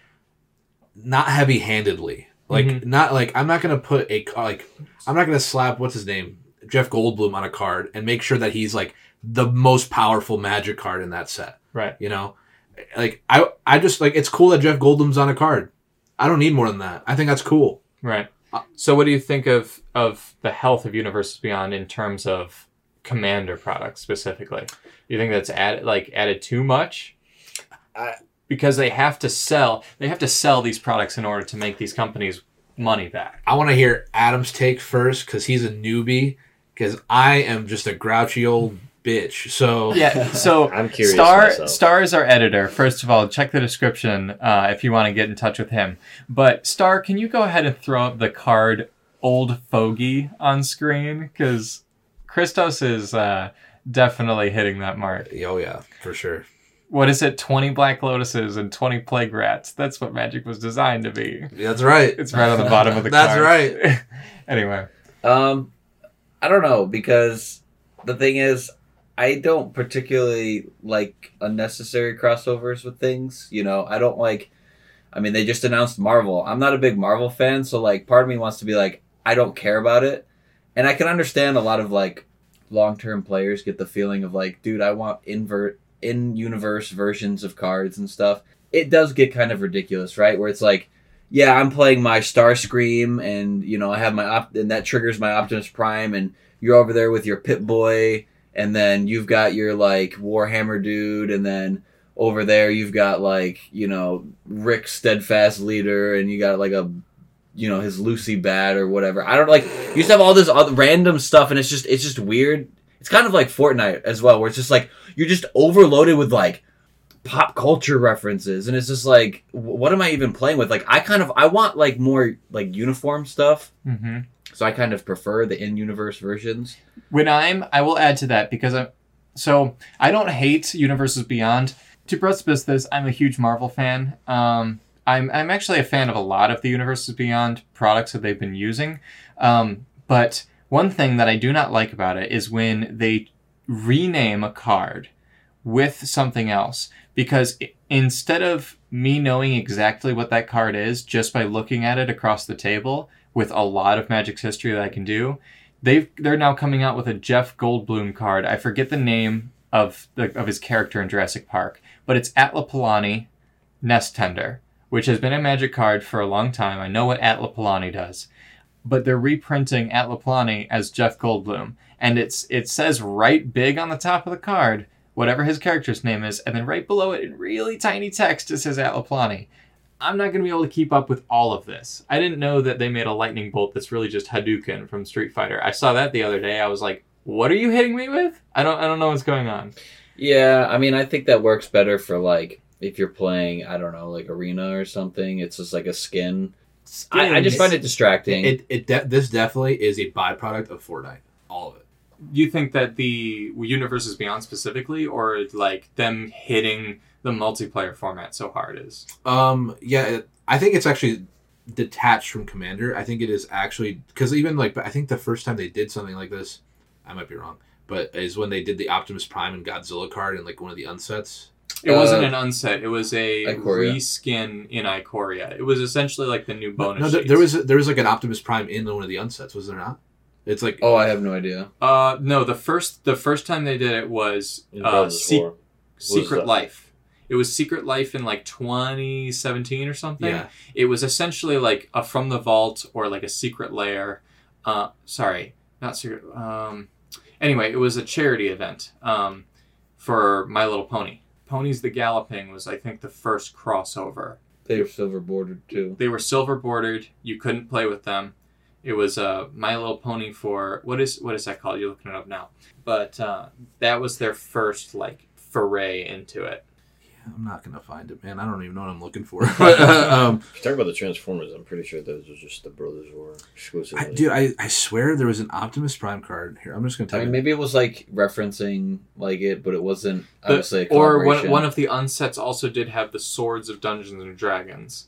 S2: not heavy-handedly. Like
S1: Mhm.
S2: not like I'm not going to put a like I'm not going to slap what's his name Jeff Goldblum on a card and make sure that he's like the most powerful magic card in that set.
S1: right.
S2: You know, like I I just like it's cool that Jeff Goldblum's on a card. I don't need more than that. I think that's cool.
S1: Right.
S2: Uh,
S1: So, what do you think of of the health of Universes Beyond in terms of Commander products specifically? You think that's added like added too much?
S3: I-
S1: because they have to sell. They have to sell these products in order to make these companies money back.
S2: I want to hear Adam's take first because he's a newbie. Because I am just a grouchy old bitch. So
S1: Yeah. *laughs* So
S3: I'm curious
S1: Star
S3: myself.
S1: Star is our editor. First of all, check the description uh, if you want to get in touch with him. But Star, can you go ahead and throw up the card "Old Fogey" on screen? Because Christos is uh, definitely hitting that mark.
S2: oh yeah, for sure.
S1: What is it? Twenty black lotuses and twenty plague rats. That's what Magic was designed to be.
S2: That's right.
S1: It's right on the bottom of the *laughs*
S2: That's
S1: card.
S2: right. *laughs*
S1: anyway,
S4: Um, I don't know because the thing is, I don't particularly like unnecessary crossovers with things. You know, I don't like. I mean, they just announced Marvel. I'm not a big Marvel fan, so like, part of me wants to be like, I don't care about it, and I can understand a lot of like long-term players get the feeling of like, dude, I want invert in-universe versions of cards and stuff. It does get kind of ridiculous, right? Where it's like yeah, I'm playing my Starscream, and you know I have my op- and that triggers my Optimus Prime, and you're over there with your Pip-Boy, and then you've got your like Warhammer dude, and then over there you've got like you know Rick Steadfast Leader, and you got like a you know his Lucy Bat or whatever. I don't like you just have all this other random stuff, and it's just it's just weird. It's kind of like Fortnite as well, where it's just like you're just overloaded with like pop culture references and it's just like what am i even playing with like i kind of i want like more like uniform stuff
S1: hmm
S4: so i kind of prefer the in-universe versions
S1: when I'm, I will add to that because I'm, so I don't hate Universes Beyond. To preface this, I'm a huge Marvel fan. Um, I'm, I'm actually a fan of a lot of the Universes Beyond products that they've been using. Um, but one thing that I do not like about it is when they rename a card with something else because instead of me knowing exactly what that card is just by looking at it across the table with a lot of Magic's history that I can do, they've they're now coming out with a Jeff Goldblum card. I forget the name of the, of his character in Jurassic Park, but it's Atla Palani, Nest Tender, which has been a Magic card for a long time. I know what Atla Palani does, but they're reprinting Atla Palani as Jeff Goldblum, and it's it says right big on the top of the card whatever his character's name is, and then right below it in really tiny text it says Atla Palani. I'm not going to be able to keep up with all of this. I didn't know that they made a lightning bolt that's really just Hadouken from Street Fighter. I saw that the other day. I was like, "What are you hitting me with?" I don't I don't know what's going on.
S4: yeah i mean i think that works better for like if you're playing i don't know like arena or something it's just like a skin I, I just find it distracting
S2: It it de- this definitely is a byproduct of Fortnite. All of it.
S1: You think that the Universes Beyond specifically or like them hitting the multiplayer format so hard is?
S2: Um. Yeah. It, I think it's actually detached from Commander. I think it is actually because even like I think the first time they did something like this, I might be wrong, but is when they did the Optimus Prime and Godzilla card and like one of the unsets.
S1: It wasn't
S4: Uh,
S1: an unset. It was a
S4: Ikoria.
S1: reskin in Ikoria. It was essentially like the new bonus.
S2: no, there, there was there was like an Optimus Prime in one of the unsets. Was there not? It's like
S4: oh i have no idea
S1: Uh, no. The first the first time they did it was uh, Se- Secret
S3: that?
S1: Life. It was Secret Life in like 2017 or something.
S2: yeah.
S1: It was essentially like a from the vault or like a secret lair. Uh, sorry, not secret. Um, anyway, it was a charity event um, for My Little Pony. Ponies the Galloping was, I think, the first crossover.
S4: they were silver bordered too
S1: They were silver bordered. You couldn't play with them. It was uh, My Little Pony for what is what is that called? You're looking it up now. But uh, that was their first like foray into it.
S2: I'm not gonna find it, man. I don't even know what I'm looking for. *laughs* but, uh, um,
S3: If you talk about the Transformers, I'm pretty sure those were just the Brothers War exclusively.
S2: I, dude, I, I swear there was an Optimus Prime card here. I'm just gonna
S4: I mean,
S2: it.
S4: maybe it was like referencing like it, but it wasn't
S1: The-
S4: obviously a
S1: or one, one of the unsets also did have the swords of Dungeons and Dragons.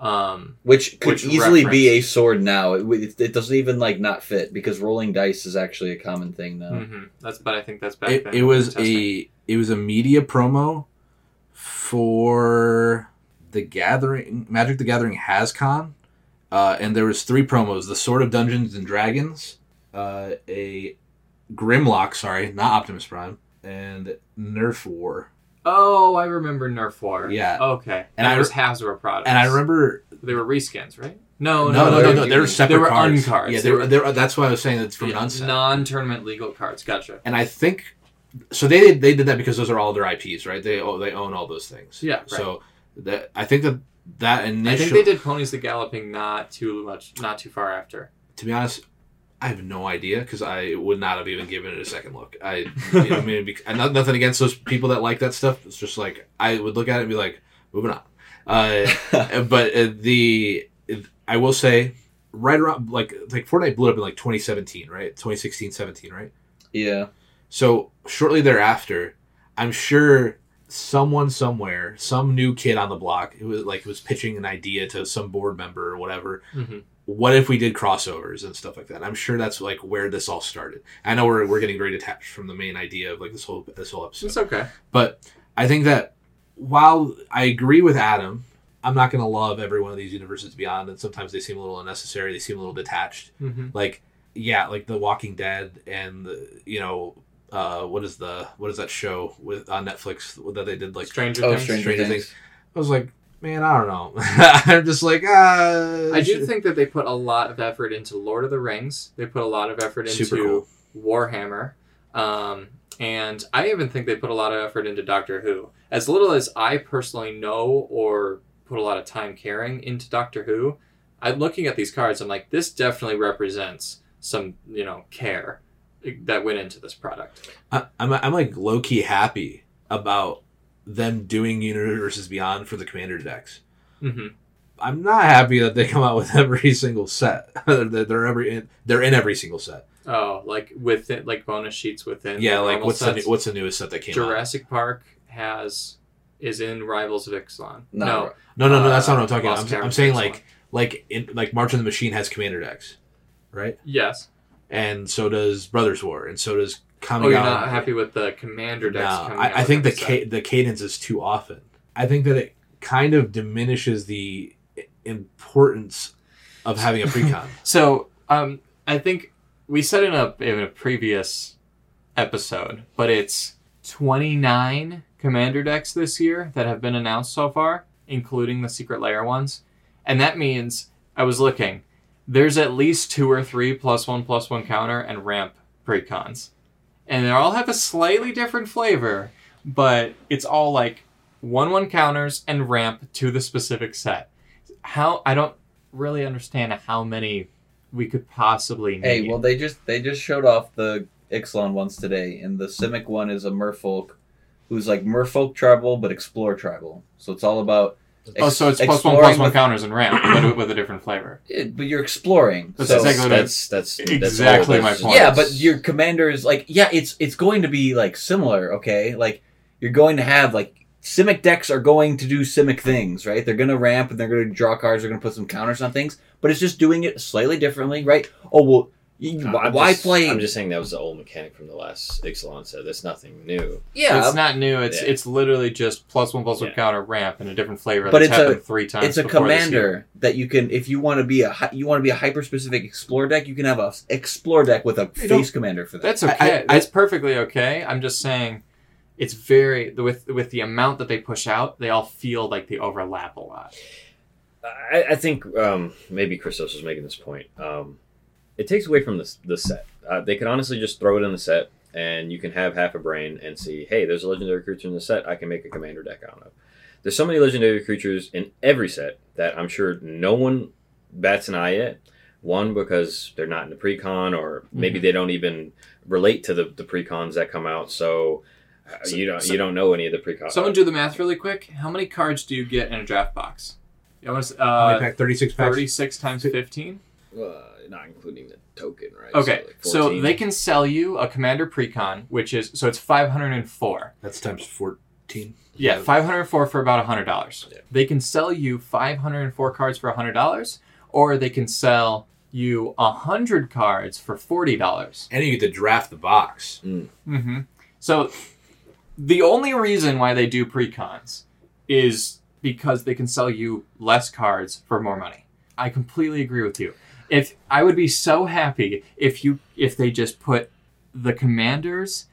S1: Um,
S4: which could
S1: which
S4: easily be a sword now. It, it, it doesn't even like not fit because rolling dice is actually a common thing now.
S1: mhm. That's but I think that's back
S2: It,
S1: then.
S2: it was a it was a media promo for the Gathering Magic the Gathering HasCon, uh, and there was three promos: the Sword of Dungeons and Dragons, uh, a Grimlock, sorry, not Optimus Prime, and Nerf War.
S1: Oh, I remember Nerf War.
S2: Yeah.
S1: Okay.
S2: And
S1: And
S2: I
S1: was Hasbro products.
S2: And I remember
S1: they were reskins, right? No,
S2: no, no, no,
S1: they
S2: no, they were separate
S1: They were
S2: cards.
S1: uncards.
S2: Yeah,
S1: They
S2: were,
S1: were-
S2: they were, that's why I was saying it's from
S1: yeah, non-tournament legal cards. Gotcha.
S2: and I think so. They did, they did that because those are all their IPs, right? They oh, they own all those things.
S1: Yeah, right.
S2: So that I think that that initial.
S1: I think they did Ponies the Galloping not too much, not too far after.
S2: To be honest, I have no idea because I would not have even given it a second look. I, you *laughs* know, I mean, be, not, nothing against those people that like that stuff. It's just like I would look at it and be like, moving on. Uh, *laughs* but uh, the I will say right around like like Fortnite blew up in like 2017, right? 2016, 17, right?
S4: yeah.
S2: So shortly thereafter, I'm sure someone somewhere, some new kid on the block, who was like was pitching an idea to some board member or whatever.
S1: hmm
S2: What if we did crossovers and stuff like that? I'm sure that's like where this all started. I know we're, we're getting very detached from the main idea of like this whole this whole episode.
S1: It's okay.
S2: But I think that while I agree with Adam, I'm not going to love every one of these universes beyond, and sometimes they seem a little unnecessary. They seem a little detached
S1: hmm
S2: like yeah like the walking dead and the, you know uh what is the what is that show with on netflix that they did like
S1: Stranger
S4: Oh,
S1: Things.
S4: Stranger,
S2: Stranger
S4: Things.
S2: i was like man i don't know *laughs* i'm just like uh
S1: I do think that they put a lot of effort into Lord of the Rings. They put a lot of effort into
S2: cool.
S1: Warhammer. Um, and I even think they put a lot of effort into Doctor Who. As little as I personally know or put a lot of time caring into Doctor Who, I'm looking at these cards, I'm like, this definitely represents some, you know, care that went into this product.
S2: I, I'm, I'm like low-key happy about them doing universes beyond for the commander decks
S1: hmm
S2: i'm not happy that they *laughs* come out with every single set *laughs* they're, they're every they're in every single set
S1: Oh, like within, like bonus sheets within.
S2: yeah
S1: the
S2: like what's the,
S1: sets?
S2: new- what's the newest set that came out
S1: Jurassic Park has is in Rivals of Ixalan.
S4: No.
S1: no
S2: no no no that's not what i'm
S1: Uh,
S2: talking about i'm, I'm saying like like in like march of the machine has commander decks right
S1: Yes.
S2: And so does Brothers War, and so does coming
S1: Oh, you're not happy with the commander decks
S2: No, I, I think the ca- the cadence is too often. I think that it kind of diminishes the importance of having a *laughs* precon.
S1: So, um, I think we said in a in a previous episode, but it's 29 commander decks this year that have been announced so far, including the Secret Lair ones, and that means I was looking. There's at least two or three plus one plus one counter and ramp precons, and they all have a slightly different flavor, but it's all like one one counters and ramp to the specific set. How I don't really understand how many we could possibly need.
S4: Hey, well, they just they just showed off the Ixalan ones today, and the Simic one is a Merfolk, who's like Merfolk tribal but Explore tribal. So it's all about.
S1: Oh, so it's plus one plus one
S4: with-
S1: counters and ramp, but with a different flavor. *clears throat*
S4: it- but you're exploring.
S1: That's
S4: so
S1: exactly
S3: that's that's that's
S1: Exactly
S3: all
S1: my point.
S4: yeah, but your commander is like yeah, it's it's going to be like similar. Okay, like you're going to have like Simic decks are going to do Simic things, right? They're going to ramp and they're going to draw cards. They're going to put some counters on things, but it's just doing it slightly differently, right? Oh well, you, why,
S3: I'm
S4: why
S3: just-
S4: play?
S3: I'm just saying that was the old mechanic from the last Ixalan set. That's nothing new.
S4: yeah,
S1: it's not new. It's
S3: Yeah.
S1: it's literally just plus one plus one
S3: Yeah.
S1: counter ramp in a different flavor.
S4: But
S1: that's
S4: it's a-
S1: three times.
S4: it's a
S1: before this year.
S4: commander that you can if you want to be a you want to be a hyper specific explore deck you can have a explore deck with a
S2: Hey,
S4: face commander for that
S1: That's
S2: I-
S1: okay.
S2: I-
S1: That's perfectly okay. I'm just saying, it's very with with the amount that they push out, they all feel like they overlap a lot.
S3: I, I think um, maybe Christos was making this point. Um, it takes away from the, the set. Uh, they could honestly just throw it in the set, and you can have half a brain and see, hey, there's a legendary creature in the set. I can make a commander deck out of. There's so many legendary creatures in every set that I'm sure no one bats an eye at. One because they're not in the precon, or maybe they don't even relate to the, the precons that come out. So
S1: So-
S3: you don't
S1: so-
S3: you don't know any of the precon.
S1: Someone do the math really quick. How many cards do you get in a draft box? I want to,
S2: How many
S1: uh,
S2: pack? 36 packs?
S1: 36 times 15?
S3: uh, not including the token, right?
S1: Okay,
S3: like
S1: so they can sell you a Commander Precon, which is, so it's 504.
S2: That's times 14.
S1: Yeah,
S2: Yeah.
S1: 504 for about $100.
S3: Yeah.
S1: They can sell you 504 cards for $100, or they can sell you 100 cards for $40.
S2: And you get to draft the box.
S1: Mm-hmm. So the only reason why they do precons is because they can sell you less cards for more money. I completely agree with you. If I would be so happy if you if they just put the commanders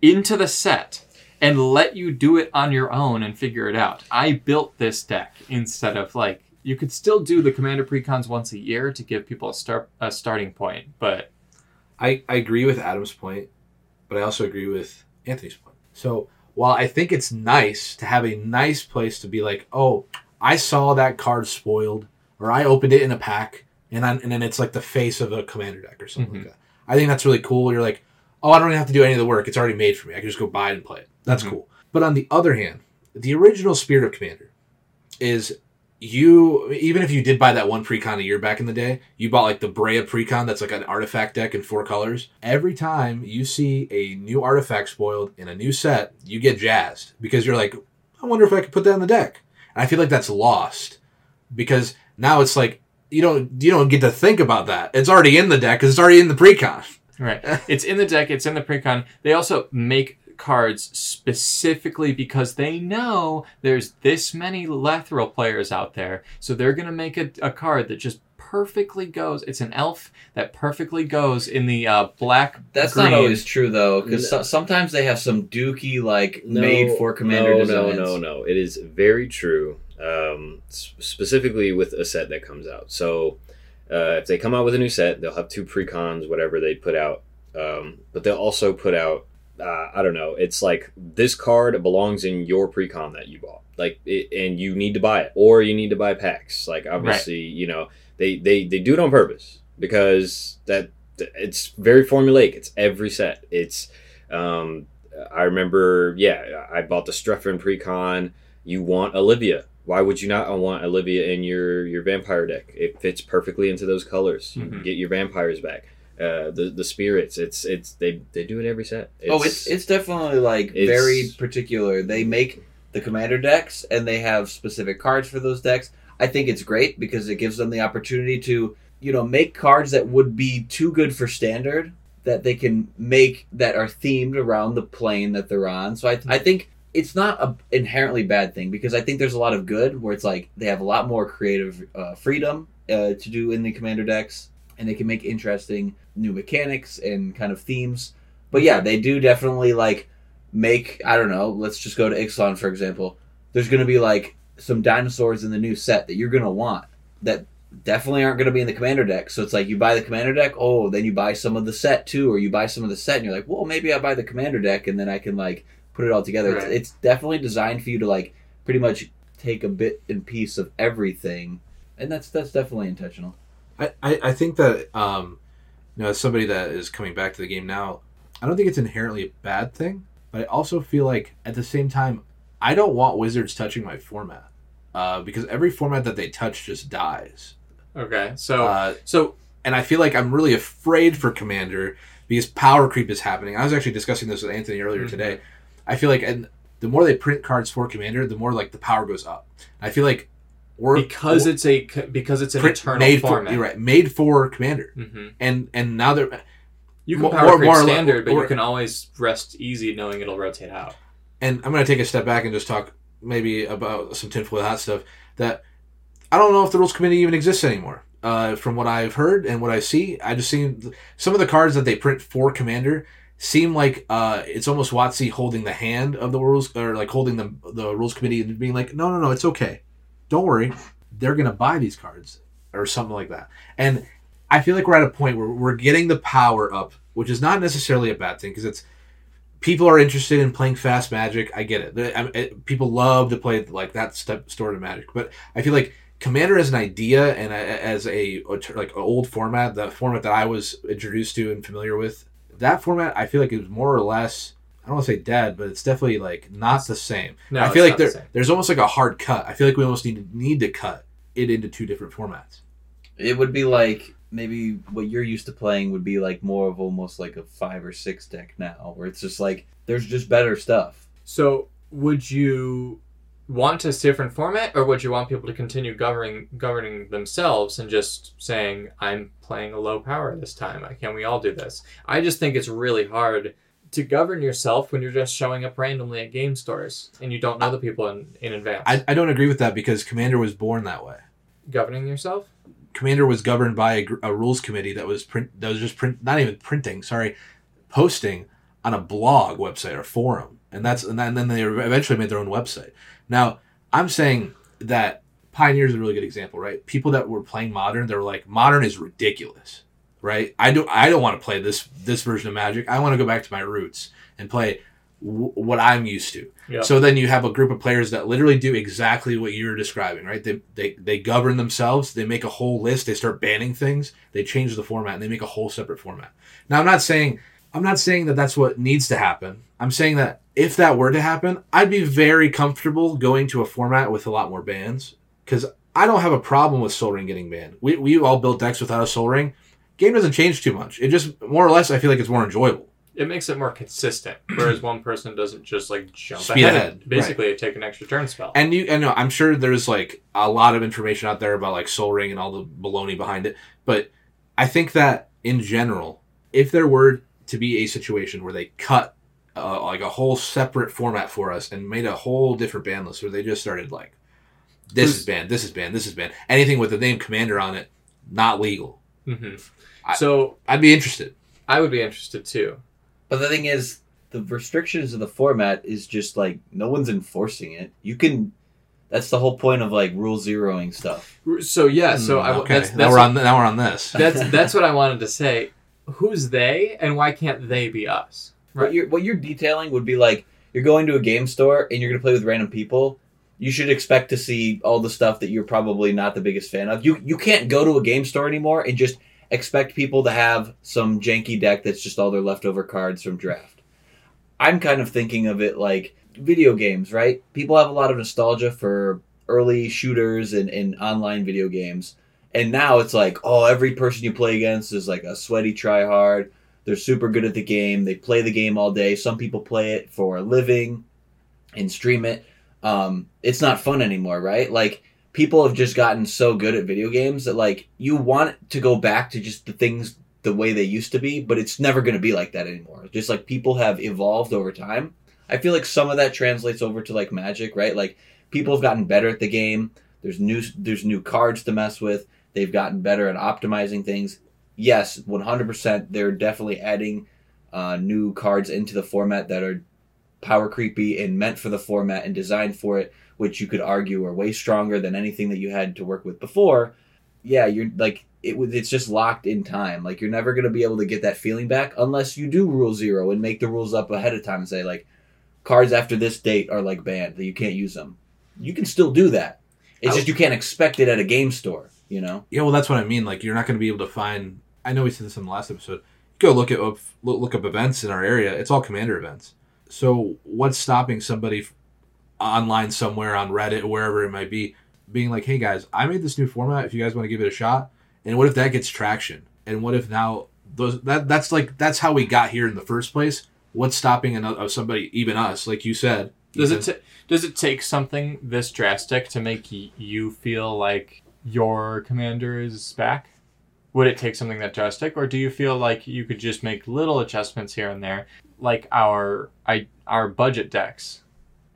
S1: into the set and let you do it on your own and figure it out. I built this deck instead of like you could still do the commander precons once a year to give people a start a starting point, but
S2: I, I agree with Adam's point, but I also agree with Anthony's point. So while I think it's nice to have a nice place to be like, oh, I saw that card spoiled, or I opened it in a pack, and I, and then it's like the face of a commander deck or something
S1: Mhm.
S2: like that. I think that's really cool. You're like, oh, I don't even have to do any of the work. It's already made for me. I can just go buy it and play it. That's
S1: Mhm.
S2: cool. But on the other hand, the original Spirit of Commander is you even if you did buy that one precon a year back in the day, you bought like the Breya precon that's like an artifact deck in four colors. Every time you see a new artifact spoiled in a new set, you get jazzed because you're like, I wonder if I could put that in the deck. And I feel like that's lost because now it's like you don't you don't get to think about that. It's already in the deck because it's already in the precon.
S1: Right. it's in the deck, it's in the precon. They also make cards specifically because they know there's this many Lathril players out there. So they're going to make a, a card that just perfectly goes. It's an elf that perfectly goes in the uh, black.
S4: That's
S1: green.
S4: not always true though, because
S3: No.
S4: sometimes they have some dookie like
S3: No,
S4: made for commander
S3: no,
S4: designs.
S3: No, no, no. It is very true. Um, specifically with a set that comes out. So uh, if they come out with a new set, they'll have two precons, whatever they put out. Um, but they'll also put out. Uh, I don't know. It's like this card belongs in your precon that you bought, like, it, and you need to buy it, or you need to buy packs. Like, obviously, you know, they they they do it on purpose because that it's very formulaic. It's every set. It's um, I remember, yeah, I bought the Strefan precon. You want Olivia. Why would you not want Olivia in your your vampire deck? It fits perfectly into those colors. You
S1: Mhm.
S3: get your vampires back. Uh, the the spirits. It's it's they they do it every set.
S4: oh, it's it's definitely like
S3: It's-
S4: very particular. They make the commander decks and they have specific cards for those decks. I think it's great because it gives them the opportunity to, you know, make cards that would be too good for standard that they can make that are themed around the plane that they're on. So I I think it's not a inherently bad thing because I think there's a lot of good where it's like they have a lot more creative uh, freedom uh, to do in the commander decks and they can make interesting new mechanics and kind of themes. But yeah, they do definitely like make I don't know. Let's just go to Ixalan for example. There's going to be like some dinosaurs in the new set that you're going to want that definitely aren't going to be in the commander deck. So it's like you buy the commander deck, oh, then you buy some of the set too, or you buy some of the set, and you're like, well, maybe I buy the commander deck, and then I can like put it all together.
S1: Right.
S4: It's, it's definitely designed for you to like pretty much take a bit and piece of everything, and that's that's definitely intentional.
S2: I, I, I think that um, you know, as somebody that is coming back to the game now, I don't think it's inherently a bad thing, but I also feel like at the same time, I don't want Wizards touching my format uh, because every format that they touch just dies.
S1: Okay. So,
S2: Uh,
S1: so
S2: and I feel like I'm really afraid for Commander because power creep is happening. I was actually discussing this with Anthony earlier
S1: Mhm.
S2: today. I feel like, and the more they print cards for Commander, the more like the power goes up. I feel like we're
S1: because it's a because it's an
S2: print-
S1: eternal
S2: made
S1: format.
S2: for you're right made for Commander,
S1: hmm
S2: and and now they're
S1: You can
S2: More-
S1: power
S2: more- more or
S1: standard, but
S2: or-
S1: you can always rest easy knowing it'll rotate out.
S2: and I'm going to take a step back and just talk maybe about some tinfoil hat stuff that I don't know if the rules committee even exists anymore. Uh, from what I've heard and what I see, I just seen some of the cards that they print for Commander seem like uh, it's almost WotC holding the hand of the rules or like holding the the rules committee and being like, no, no, no, it's okay, don't worry, they're gonna buy these cards or something like that. And I feel like we're at a point where we're getting the power up, which is not necessarily a bad thing because it's people are interested in playing fast magic. I get it. The- I- I- People love to play like that step stored magic, but I feel like Commander as an idea and as a like old format, the format that I was introduced to and familiar with, that format I feel like is more or less. I don't want to say dead, but it's definitely like not the same.
S1: No,
S2: I
S1: it's
S2: feel like
S1: not the same.
S2: there's almost like a hard cut. I feel like we almost need to, need to cut it into two different formats.
S4: It would be like maybe what you're used to playing would be like more of almost like a five or six deck now, where it's just like there's just better stuff.
S1: So, would you want a different format, or would you want people to continue governing governing themselves and just saying, "I'm playing a low power this time. Can we all do this?" I just think it's really hard to govern yourself when you're just showing up randomly at game stores and you don't know the people in, in advance.
S2: I, I don't agree with that because Commander was born that way.
S1: governing yourself.
S2: Commander was governed by a, a rules committee that was print that was just print not even printing, sorry, posting on a blog website or forum, and that's and then, and then they eventually made their own website. Now I'm saying that Pioneer is a really good example, right? People that were playing Modern, they were like, Modern is ridiculous, right? I don't I don't want to play this this version of Magic. I want to go back to my roots and play w- what I'm used to.
S1: Yeah.
S2: So then you have a group of players that literally do exactly what you're describing, right? They, they they govern themselves. They make a whole list. They start banning things. They change the format and they make a whole separate format. Now I'm not saying I'm not saying that that's what needs to happen. I'm saying that if that were to happen, I'd be very comfortable going to a format with a lot more bans because I don't have a problem with Sol Ring getting banned. We we all built decks without a Sol Ring. Game doesn't change too much. It just more or less I feel like it's more enjoyable.
S1: It makes it more consistent, whereas one person doesn't just like jump
S2: Speed
S1: ahead,
S2: ahead,
S1: basically take an extra turn spell.
S2: And you, and no, I'm sure there's like a lot of information out there about like Sol Ring and all the baloney behind it. But I think that in general, if there were to be a situation where they cut uh, like a whole separate format for us and made a whole different band list where they just started like, this is banned, this is banned, this is banned, anything with the name Commander on it, not legal.
S1: hmm
S2: I-
S1: so
S2: I'd be interested.
S1: I would be interested too.
S4: But the thing is, the restrictions of the format is just like no one's enforcing it. You can. That's the whole point of like rule zeroing stuff.
S1: So yeah, so I
S2: Hmm, okay,
S1: that's
S2: now we're
S1: what,
S2: on now we're on this.
S1: that's *laughs* that's what I wanted to say. Who's they, and why can't they be us?
S4: What you're what you're detailing would be like you're going to a game store and you're going to play with random people. You should expect to see all the stuff that you're probably not the biggest fan of. You you can't go to a game store anymore and just expect people to have some janky deck that's just all their leftover cards from draft. I'm kind of thinking of it like video games, right? People have a lot of nostalgia for early shooters and, and online video games. And now it's like, oh, every person you play against is like a sweaty tryhard. They're super good at the game. They play the game all day. Some people play it for a living and stream it. Um, it's not fun anymore, right? Like people have just gotten so good at video games that like you want to go back to just the things the way they used to be, but it's never going to be like that anymore. Just like people have evolved over time. I feel like some of that translates over to like Magic, right? Like people have gotten better at the game. There's new there's new cards to mess with. They've gotten better at optimizing things. Yes, 100%. They're definitely adding uh, new cards into the format that are power creepy and meant for the format and designed for it, which you could argue are way stronger than anything that you had to work with before. Yeah, you're like it. was- It's just locked in time. Like you're never gonna be able to get that feeling back unless you do rule zero and make the rules up ahead of time and say like cards after this date are like banned that you can't use them. You can still do that. It's
S1: I-
S4: just you can't expect it at a game store. You know.
S2: Yeah, well, that's what I mean. Like, you're not going to be able to find. I know we said this in the last episode. Go look at up, look look up events in our area. It's all commander events. So, what's stopping somebody online somewhere on Reddit, or wherever it might be, being like, "Hey guys, I made this new format. If you guys want to give it a shot." And what if that gets traction? And what if now those that that's like that's how we got here in the first place? What's stopping another, somebody, even us, like you said?
S1: Does it t- does it take something this drastic to make y- you feel like your commander is back? Would it take something that drastic, or do you feel like you could just make little adjustments here and there, like our I, our budget decks,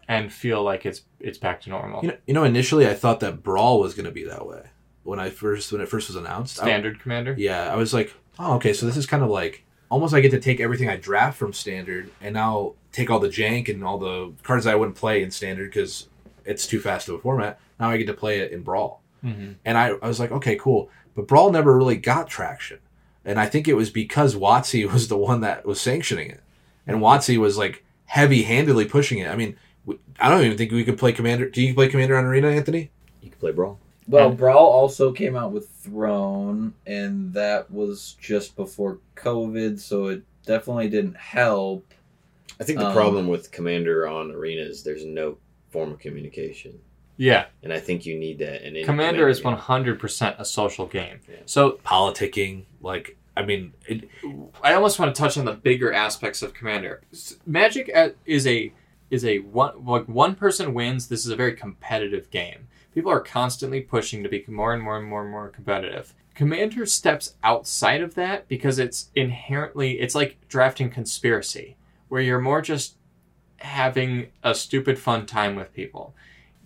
S1: and feel like it's it's back to normal?
S2: you know, you know, initially I thought that Brawl was going to be that way when I first when it first was announced. I-
S1: Standard commander.
S2: Yeah, I was like, oh, okay, so this is kind of like almost I get to take everything I draft from standard and now take all the jank and all the cards I wouldn't play in standard because it's too fast of a format. Now I get to play it in Brawl.
S1: Mm-hmm.
S2: And I, I was like, okay, cool. But Brawl never really got traction. And I think it was because WotC *laughs* was the one that was sanctioning it. And WotC was like heavy handedly pushing it. I mean, we- I don't even think we could play Commander. Do you play Commander on Arena, Anthony?
S3: You can play Brawl.
S4: Well,
S1: And-
S4: Brawl also came out with Throne, and that was just before COVID, so it definitely didn't help.
S3: I think the
S4: Um,
S3: problem with Commander on Arena is there's no form of communication,
S1: Yeah,
S3: and I think you need that. And
S1: Commander is 100% a social game.
S3: Yeah.
S1: So
S2: Politicking, like I mean, it,
S1: I almost want to touch on the bigger aspects of Commander. Magic is a is a one like one person wins. This is a very competitive game. People are constantly pushing to be more and more and more and more competitive. Commander steps outside of that because it's inherently it's like drafting conspiracy, where you're more just having a stupid fun time with people.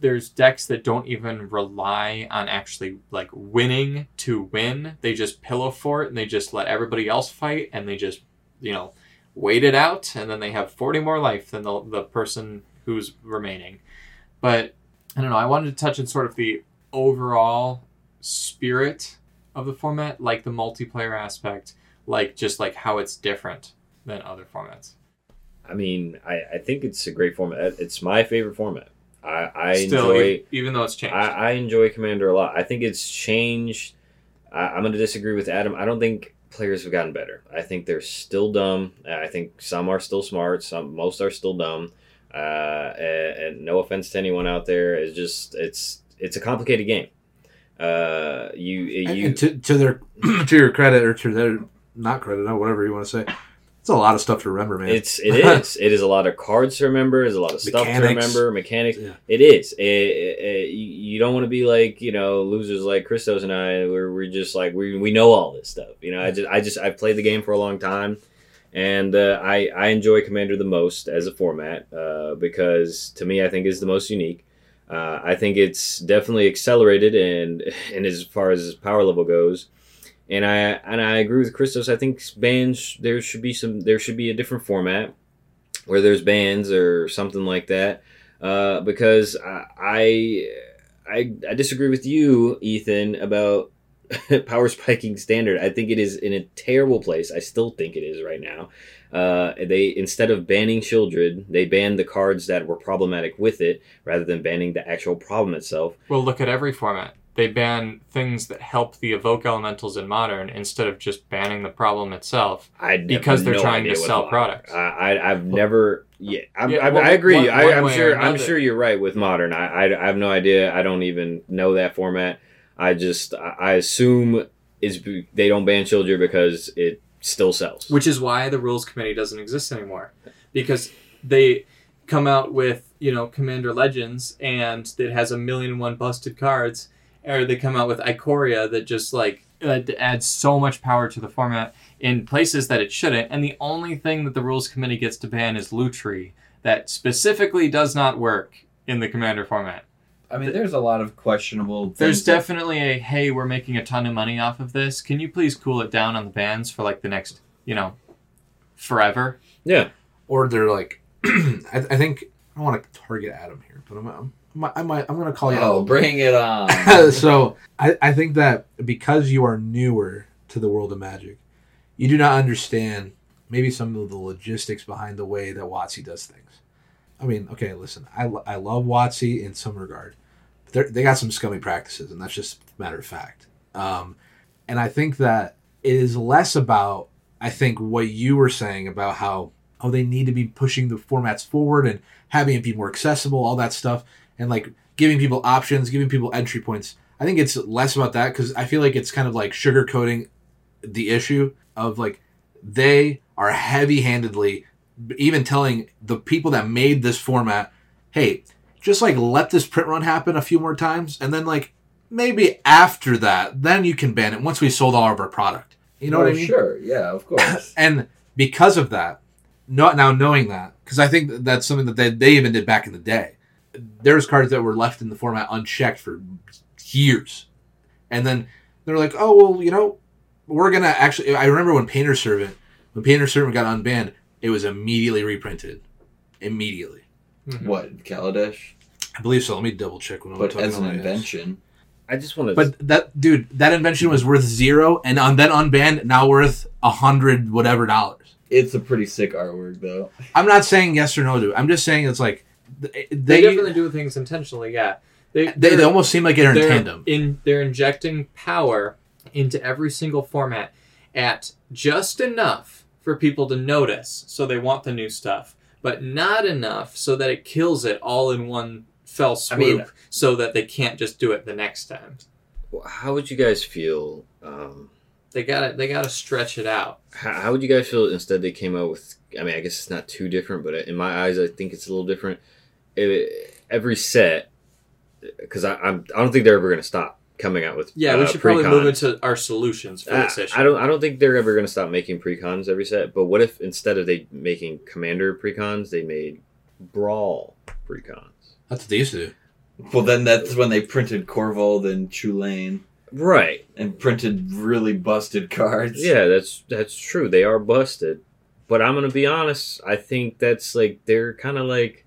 S1: There's decks that don't even rely on actually like winning to win. They just pillow fort and they just let everybody else fight and they just, you know, wait it out and then they have 40 more life than the, the person who's remaining. But I don't know, I wanted to touch on sort of the overall spirit of the format, like the multiplayer aspect, like just like how it's different than other formats.
S3: I mean, I, I think it's a great format. It's my favorite format. I, I
S1: Still,
S3: enjoy.
S1: even though it's changed.
S3: I, I enjoy Commander a lot. I think it's changed. I, I'm going to disagree with Adam. I don't think players have gotten better. I think they're still dumb. I think some are still smart. Some most are still dumb. Uh, and, and no offense to anyone out there, it's just it's it's a complicated game. Uh, you you
S2: and to to their *clears throat* to your credit or to their not credit, or whatever you want to say, it's a lot of stuff to remember, man.
S3: It's it *laughs* is it is a lot of cards to remember. It's a lot of stuff
S2: Mechanics.
S3: to remember. Mechanics.
S2: Yeah.
S3: It is. It, it- it- you don't want to be like you know losers like Christos and I. Where we're just like we we know all this stuff. You know, I just I just I've played the game for a long time, and uh, I I enjoy Commander the most as a format uh, because to me I think is the most unique. Uh, I think it's definitely accelerated and *laughs* and as far as power level goes. And I and I agree with Christos. I think bands there should be some there should be a different format where there's bands or something like that. Uh, because I, I I I disagree with you, Ethan, about *laughs* power spiking standard. I think it is in a terrible place. I still think it is right now. Uh, they instead of banning Sheoldred, they banned the cards that were problematic with it, rather than banning the actual problem itself.
S1: Well, look at every format. They ban things that help the evoke elementals in modern instead of just banning the problem itself.
S3: I
S1: Because they're
S3: no
S1: trying to sell
S3: the-
S1: products.
S3: I, I I've never yeah, I'm,
S1: Yeah,
S3: I,
S1: well,
S3: I agree.
S1: one-
S3: I,
S1: one
S3: I'm sure I'm sure you're right with modern. I, I I have no idea. I don't even know that format. I just I, I assume is they don't ban Children because it still sells.
S1: Which is why the rules committee doesn't exist anymore. Because they come out with, you know, Commander Legends and it has a million and one busted cards. Or they come out with Ikoria that just like uh, adds so much power to the format in places that it shouldn't. And the only thing that the rules committee gets to ban is Lutri that specifically does not work in the Commander format.
S4: I mean, there's a lot of questionable.
S1: There's
S4: that-
S1: definitely a hey, we're making a ton of money off of this. Can you please cool it down on the bans for like the next, you know, forever?
S3: yeah,
S2: or they're like, *clears throat* I, I think I don't want to target Adam here, but I'm, I'm I might, I'm gonna call you.
S4: Oh,
S2: out.
S4: bring it on. *laughs*
S2: so I, I think that because you are newer to the world of magic, you do not understand maybe some of the logistics behind the way that WotC does things. I mean, okay, listen, I, I love WotC in some regard. They're, they got some scummy practices, and that's just a matter of fact. Um, and I think that it is less about, I think, what you were saying about how, oh, they need to be pushing the formats forward and having it be more accessible, all that stuff, and like giving people options, giving people entry points. I think it's less about that because I feel like it's kind of like sugarcoating the issue of like they are heavy handedly even telling the people that made this format, hey, just like let this print run happen a few more times and then like maybe after that, then you can ban it once we sold all of our product. You know what oh, I
S4: Oh,
S2: mean?
S4: Sure. Yeah. Of course. *coughs*
S2: And because of that, not now knowing that, because I think that's something that they, they even did back in the day. There's cards that were left in the format unchecked for years. And then they're like, oh, well, you know, we're going to actually. I remember when Painter Servant, when Painter Servant got unbanned, it was immediately reprinted. Immediately. Mm-hmm.
S4: what Kaladesh?
S2: I believe so. Let me double check when I'm
S4: But as an
S2: it.
S4: invention,
S3: I just want to.
S2: But that dude, that invention was worth zero, and on then unbanned, now worth a hundred whatever dollars.
S4: it's a pretty sick artwork, though.
S2: I'm not saying yes or no to it. I'm just saying it's like they
S1: They,
S2: they,
S1: definitely do things intentionally. Yeah, they
S2: they,
S1: they're-
S2: almost seem like they're in
S1: they're
S2: tandem.
S1: In they're injecting power into every single format at just enough for people to notice, so they want the new stuff, but not enough so that it kills it all in one fell
S4: I
S1: swoop,
S4: mean-
S1: so that they can't just do it the next time.
S3: How would you guys feel? Um,
S1: They got to They got to stretch it out.
S3: how, how would you guys feel instead they came out with? I mean, I guess it's not too different, but in my eyes, I think it's a little different. It, every set, because I'm I don't think they're ever going to stop coming out with.
S1: Yeah, we
S3: uh,
S1: should probably move into our solutions for
S3: I,
S1: this issue.
S3: I don't. I don't think they're ever going to stop making precons every set. But what if instead of they making commander precons, they made brawl precons?
S2: That's what they used to do.
S4: Well, then that's when they printed Korvold and Chulane
S3: Right.
S4: and printed really busted cards.
S3: Yeah, that's that's true. They are busted, but I'm gonna be honest. I think that's like they're kind of like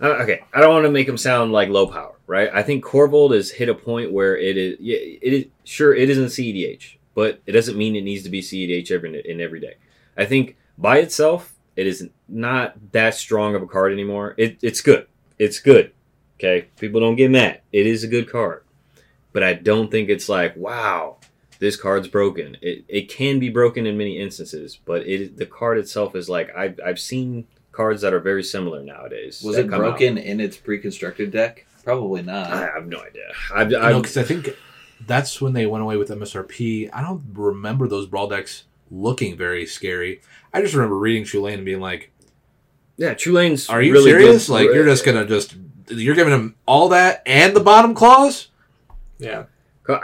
S3: uh, okay. I don't want to make them sound like low power, right? I think Korvold has hit a point where it is. It is sure it isn't CEDH, but it doesn't mean it needs to be CEDH every in every day. I think by itself, it is not that strong of a card anymore. It, it's good. It's good. Okay, people don't get mad. It is a good card, but I don't think it's like wow this card's broken. It, it can be broken in many instances, but it the card itself is like I've, I've seen cards that are very similar nowadays.
S4: Was it
S3: come out.
S4: broken in its pre-constructed deck? Probably not.
S3: I have no idea. I've,
S2: You
S3: I've,
S2: know, because I think that's when they went away with MSRP. I don't remember those brawl decks looking very scary. I just remember reading Chulane and being like,
S3: yeah, Chulane's.
S2: "Are you
S3: really
S2: serious?
S3: good-
S2: Like you're just gonna just you're giving him all that and the bottom clause?"
S1: yeah.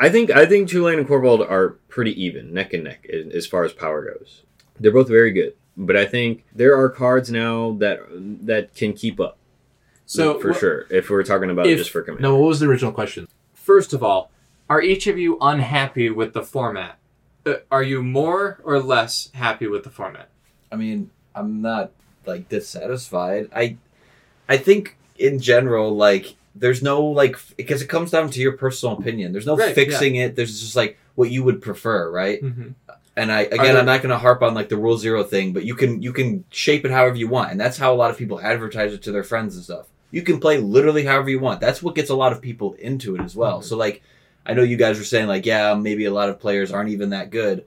S3: I think I think Chulane and Korvold are pretty even, neck and neck, as as far as power goes. They're both very good, but I think there are cards now that that can keep up.
S1: So
S3: for
S1: wh-
S3: sure, if we're talking about
S1: if-
S3: just for command.
S2: No, what was the original question?
S1: First of all, are each of you unhappy with the format? Uh, are you more or less happy with the format?
S4: I mean, I'm not like dissatisfied. I, I think in general, like there's no like because it comes down to your personal opinion. There's no
S1: Right,
S4: fixing it. There's just like what you would prefer, right?
S1: Mm-hmm.
S4: And I again,
S1: there-
S4: I'm not going to harp on like the rule zero thing, but you can you can shape it however you want, and that's how a lot of people advertise it to their friends and stuff. You can play literally however you want. That's what gets a lot of people into it as well.
S1: Mhm.
S4: So like, I know you guys were saying like, yeah, maybe a lot of players aren't even that good.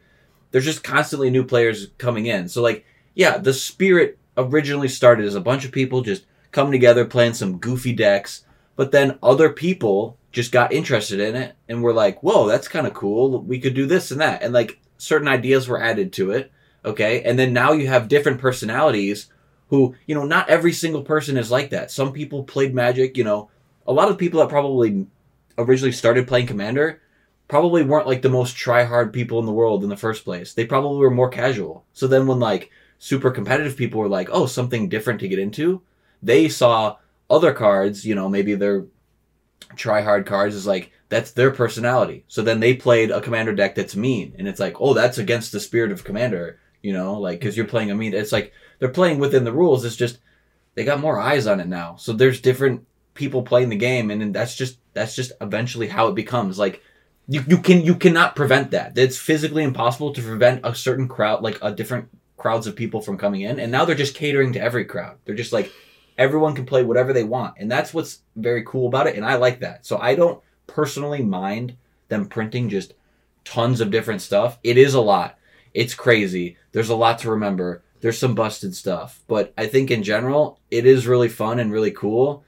S4: There's just constantly new players coming in. So like, yeah, the spirit originally started as a bunch of people just coming together playing some goofy decks, but then other people just got interested in it and were like, "Whoa, that's kind of cool. We could do this and that." And like certain ideas were added to it, okay? And then now you have different personalities who, you know, not every single person is like that. Some people played Magic, you know, a lot of people that probably originally started playing Commander probably weren't like the most try hard people in the world in the first place. They probably were more casual. So then when like super competitive people were like, "Oh, something different to get into," they saw other cards, you know, maybe their try hard cards is like that's their personality. So then they played a commander deck that's mean, and it's like, oh, that's against the spirit of commander, you know, like because you're playing a mean. It's like they're playing within the rules. It's just they got more eyes on it now. So there's different people playing the game, and then that's just that's just eventually how it becomes. Like you you can you cannot prevent that. It's physically impossible to prevent a certain crowd, like a different crowds of people from coming in, and now they're just catering to every crowd. They're just like everyone can play whatever they want and that's what's very cool about it and i like that so i don't personally mind them printing just tons of different stuff it is a lot it's crazy there's a lot to remember there's some busted stuff but i think in general it is really fun and really cool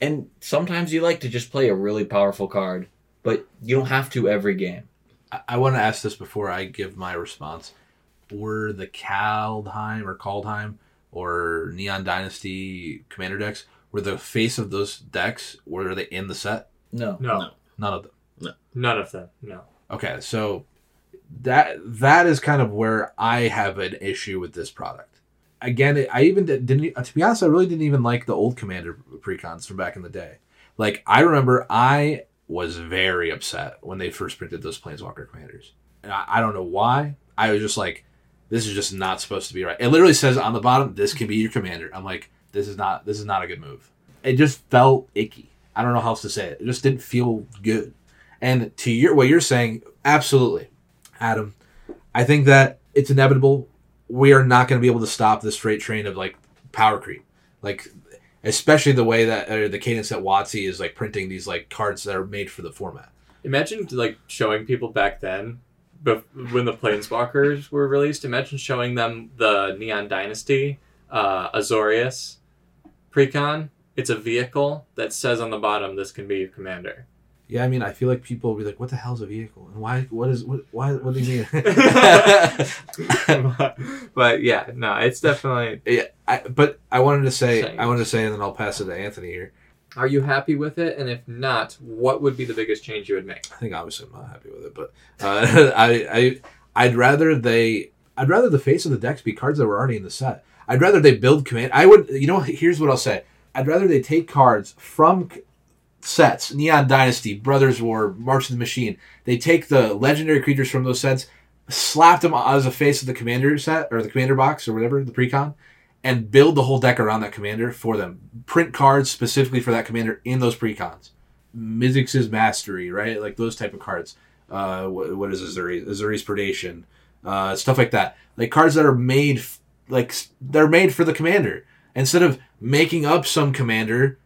S4: and sometimes you like to just play a really powerful card but you don't have to every game
S2: I, I want to ask this before I give my response. Were the Kaldheim or Kaldheim or Neon Dynasty commander decks were the face of those decks? Were they in the set?
S4: no
S1: No,
S3: No.
S2: None of them. No.
S1: None of them. No.
S2: Okay, so that that is kind of where I have an issue with this product. Again, I even did- didn't. To be honest, I really didn't even like the old Commander precons from back in the day. Like I remember, I was very upset when they first printed those Planeswalker commanders. And I, I don't know why. I was just like, this is just not supposed to be right. It literally says on the bottom, "This can be your commander." I'm like, this is not. This is not a good move. It just felt icky. I don't know how else to say it. It just didn't feel good. And to your what you're saying, absolutely, Adam. I think that it's inevitable. We are not going to be able to stop this freight train of like power creep, like especially the way that or the cadence that WotC is like printing these like cards that are made for the format.
S1: Imagine like showing people back then, bef- when the Planeswalkers were released. Imagine showing them the Neon Dynasty, uh, Azorius, Precon, it's a vehicle that says on the bottom, "This can be your commander."
S2: Yeah, I mean, I feel like people will be like, "What the hell's a vehicle?" And why? What is? What? Why? What do you mean?
S1: but, *laughs* *laughs* but yeah, no, it's definitely.
S2: yeah, I, but I wanted to say,
S1: Same.
S2: I wanted to say, and then I'll pass it to Anthony here.
S1: Are you happy with it? And if not, what would be the biggest change you would make?
S2: I think obviously I'm not happy with it, but uh, *laughs* I, I, I'd rather they, I'd rather the face of the decks be cards that were already in the set. I'd rather they build command. I would, you know, here's what I'll say. I'd rather they take cards from sets, Neon Dynasty, Brothers War, March of the Machine. They take the legendary creatures from those sets, slap them as a face of the commander set or the commander box or whatever the precon, and build the whole deck around that commander for them. Print cards specifically for that commander in those precons. Mizzix's Mastery, right? Like those type of cards. Uh, what, what is Ezuri? Ezuri's Predation, uh, stuff like that. Like cards that are made, f- like they're made for the commander. Instead of making up some commander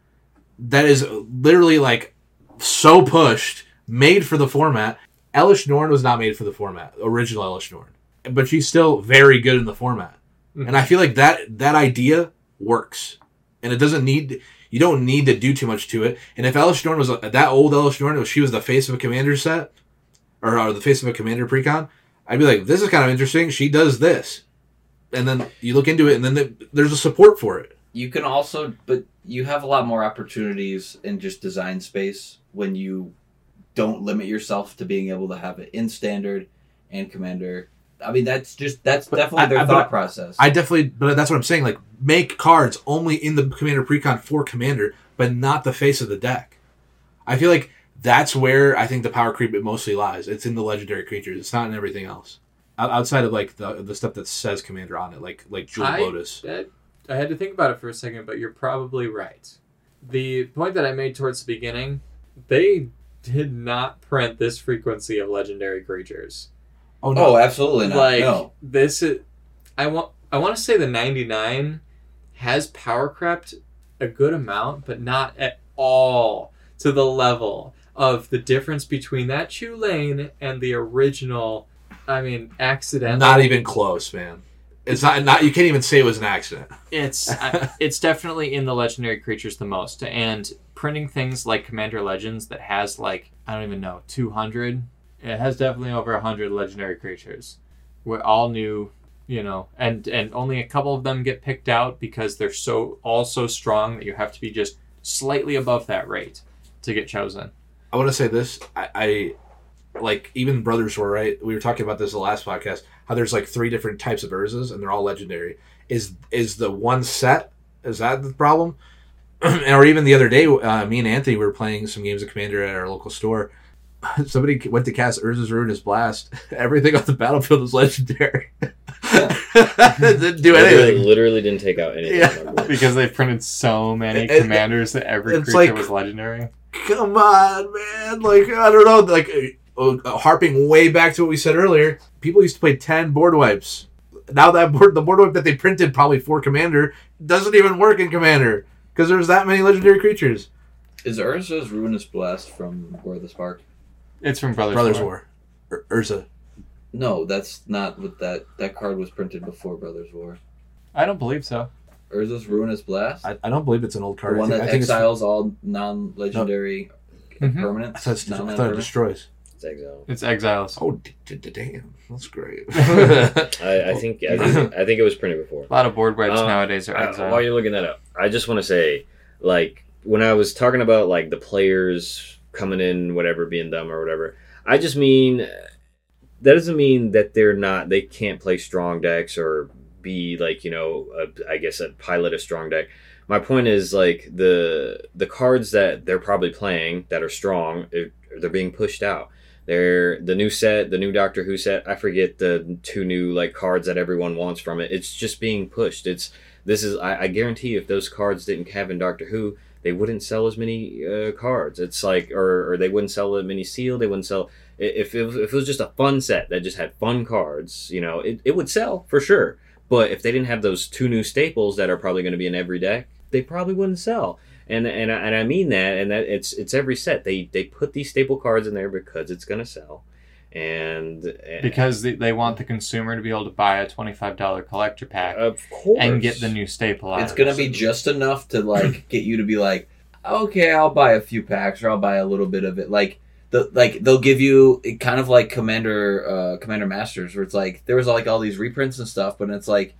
S2: that is literally like so pushed, made for the format. Elesh Norn was not made for the format, original Elesh Norn, but she's still very good in the format. Mm-hmm. And I feel like that that idea works, and it doesn't need you don't need to do too much to it. And if Elesh Norn was a, that old Elesh Norn, if she was the face of a commander set, or, or the face of a commander precon, I'd be like, this is kind of interesting. She does this, and then you look into it, and then the, there's a support for it.
S4: You can also, but you have a lot more opportunities in just design space when you don't limit yourself to being able to have it in standard and commander. I mean, that's just that's
S2: But
S4: definitely
S2: I-
S4: their
S2: I-
S4: thought process.
S2: I definitely, but that's what I'm saying. Like, make cards only in the commander precon for commander, but not the face of the deck. I feel like that's where I think the power creep it mostly lies. It's in the legendary creatures. It's not in everything else. Outside of like the the stuff that says commander on it, like like Jewel Lotus.
S1: I, I had to think about it for a second, but you're probably right. The point that I made towards the beginning, they did not print this frequency of legendary creatures.
S2: Oh no,
S4: oh, absolutely not.
S1: like
S4: no.
S1: this is I want I want to say the 99 has power crept a good amount but not at all to the level of the difference between that Chulane and the original I mean accidental
S2: not even close, man. It's not not. You can't even say it was an accident.
S1: it's I- it's definitely in the legendary creatures the most and printing things like commander legends that has like i don't even know 200 it has definitely over 100 legendary creatures we're all new you know and and only a couple of them get picked out because they're so all so strong that you have to be just slightly above that rate to get chosen
S2: I want to say this. I, I like even brothers were right. We were talking about this the last podcast. How there's like three different types of Urzas and they're all legendary. Is is the one set? Is that the problem? *clears throat* or even the other day, uh, me and Anthony were playing some games of Commander at our local store. *laughs* Somebody went to cast Urza's Ruinous Blast. *laughs* Everything on the battlefield was legendary. *laughs* Didn't do
S3: literally,
S2: anything.
S3: literally didn't take out anything.
S2: Yeah.
S3: on my board.
S1: because they printed so many
S2: It- it-
S1: commanders that every creature
S2: like-
S1: was legendary
S2: come on, man. Like, I don't know. Like, harping way back to what we said earlier, people used to play 10 board wipes. Now that board, the board wipe that they printed probably for Commander doesn't even work in Commander because there's that many legendary creatures.
S4: Is Urza's Ruinous Blast from War of the Spark?
S1: it's from brothers,
S2: Brothers
S1: War.
S2: War. Ur- Urza.
S4: No, that's not what that that card was printed before Brothers War.
S1: i don't believe so
S4: Urza's Ruinous Blast,
S2: I, I don't believe it's an old
S4: the
S2: card. I
S4: one
S2: think,
S4: that
S2: I think it's,
S4: exiles all non-legendary
S1: Mhm.
S4: permanents.
S2: I thought, I thought it destroys.
S3: It's exile.
S1: it's exiles
S2: Oh, d- d- d- damn. That's great. *laughs*
S3: I, I think I think I think it was printed before.
S1: A lot of board wipes
S3: Uh,
S1: nowadays are
S3: Uh,
S1: exile.
S3: while you're looking that up, I just want to say, like, when I was talking about like the players coming in, whatever, being dumb or whatever, I just mean that doesn't mean that they're not, they can't play strong decks or be like, you know, a, I guess a pilot a strong deck. My point is like the the cards that they're probably playing that are strong, it, they're being pushed out. They're the new set, the new Doctor Who set. I forget the two new like cards that everyone wants from it. It's just being pushed. It's this is I, I guarantee if those cards didn't have in Doctor Who, they wouldn't sell as many uh, cards. It's like or, or they wouldn't sell as many seal. They wouldn't sell if it, was, if it was just a fun set that just had fun cards. You know, it, it would sell for sure. But if they didn't have those two new staples that are probably going to be in every deck, they probably wouldn't sell. And and I, and I mean that, and that it's it's every set. They they put these staple cards in there because it's going to sell. and eh,
S1: because they, they want the consumer to be able to buy a twenty-five dollar collector pack
S3: of course
S1: and get the new staple.
S4: It's gonna be just enough to like *coughs* get you to be like, okay, I'll buy a few packs or I'll buy a little bit of it. Like the like they'll give you it kind of like Commander uh Commander Masters where it's like there was like all these reprints and stuff, but it's like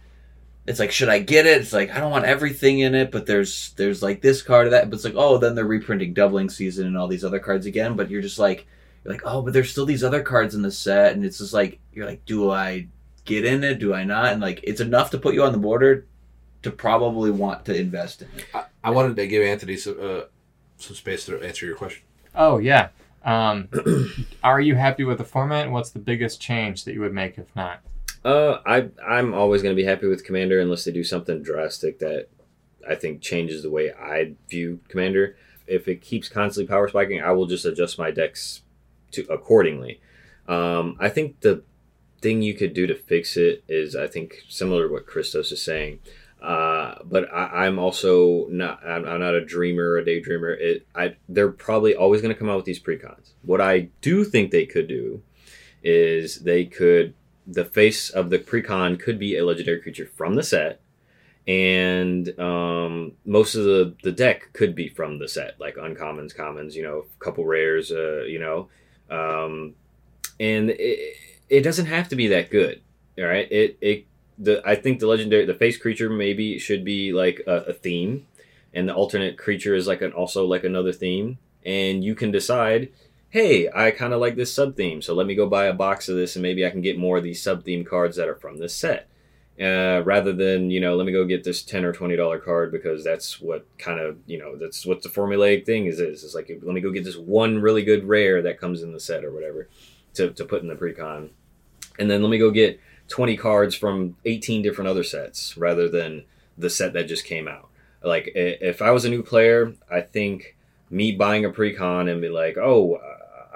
S4: it's like should I get it? It's like I don't want everything in it, but there's there's like this card or that. But it's like oh, then they're reprinting Doubling Season and all these other cards again. But you're just like you're like oh, but there's still these other cards in the set, and it's just like you're like do I get in it? Do I not? And like it's enough to put you on the border to probably want to invest in it.
S2: I, I wanted to give Anthony some uh, some space to answer your question.
S1: Oh yeah. Um, *clears throat* are you happy with the format? What's the biggest change that you would make if not?
S3: Uh, I I'm always going to be happy with Commander unless they do something drastic that I think changes the way I view Commander. If it keeps constantly power spiking, I will just adjust my decks to accordingly. Um, I think the thing you could do to fix it is I think similar to what Christos is saying. Uh, but I, I'm also not. I'm, I'm not a dreamer or a daydreamer. It. I. They're probably always going to come out with these precons. What I do think they could do is they could the face of the precon could be a legendary creature from the set and um, most of the, the deck could be from the set like uncommons commons you know a couple rares uh, you know um, and it, it doesn't have to be that good all right it, it the i think the legendary the face creature maybe should be like a, a theme and the alternate creature is like an also like another theme and you can decide hey, I kind of like this sub theme, so let me go buy a box of this and maybe I can get more of these sub theme cards that are from this set. Uh, rather than, you know, let me go get this 10 or $20 card because that's what kind of, you know, that's what the formulaic thing is. is. It's like, let me go get this one really good rare that comes in the set or whatever to, to put in the precon. And then let me go get 20 cards from 18 different other sets rather than the set that just came out. Like, if I was a new player, I think me buying a precon and be like, oh,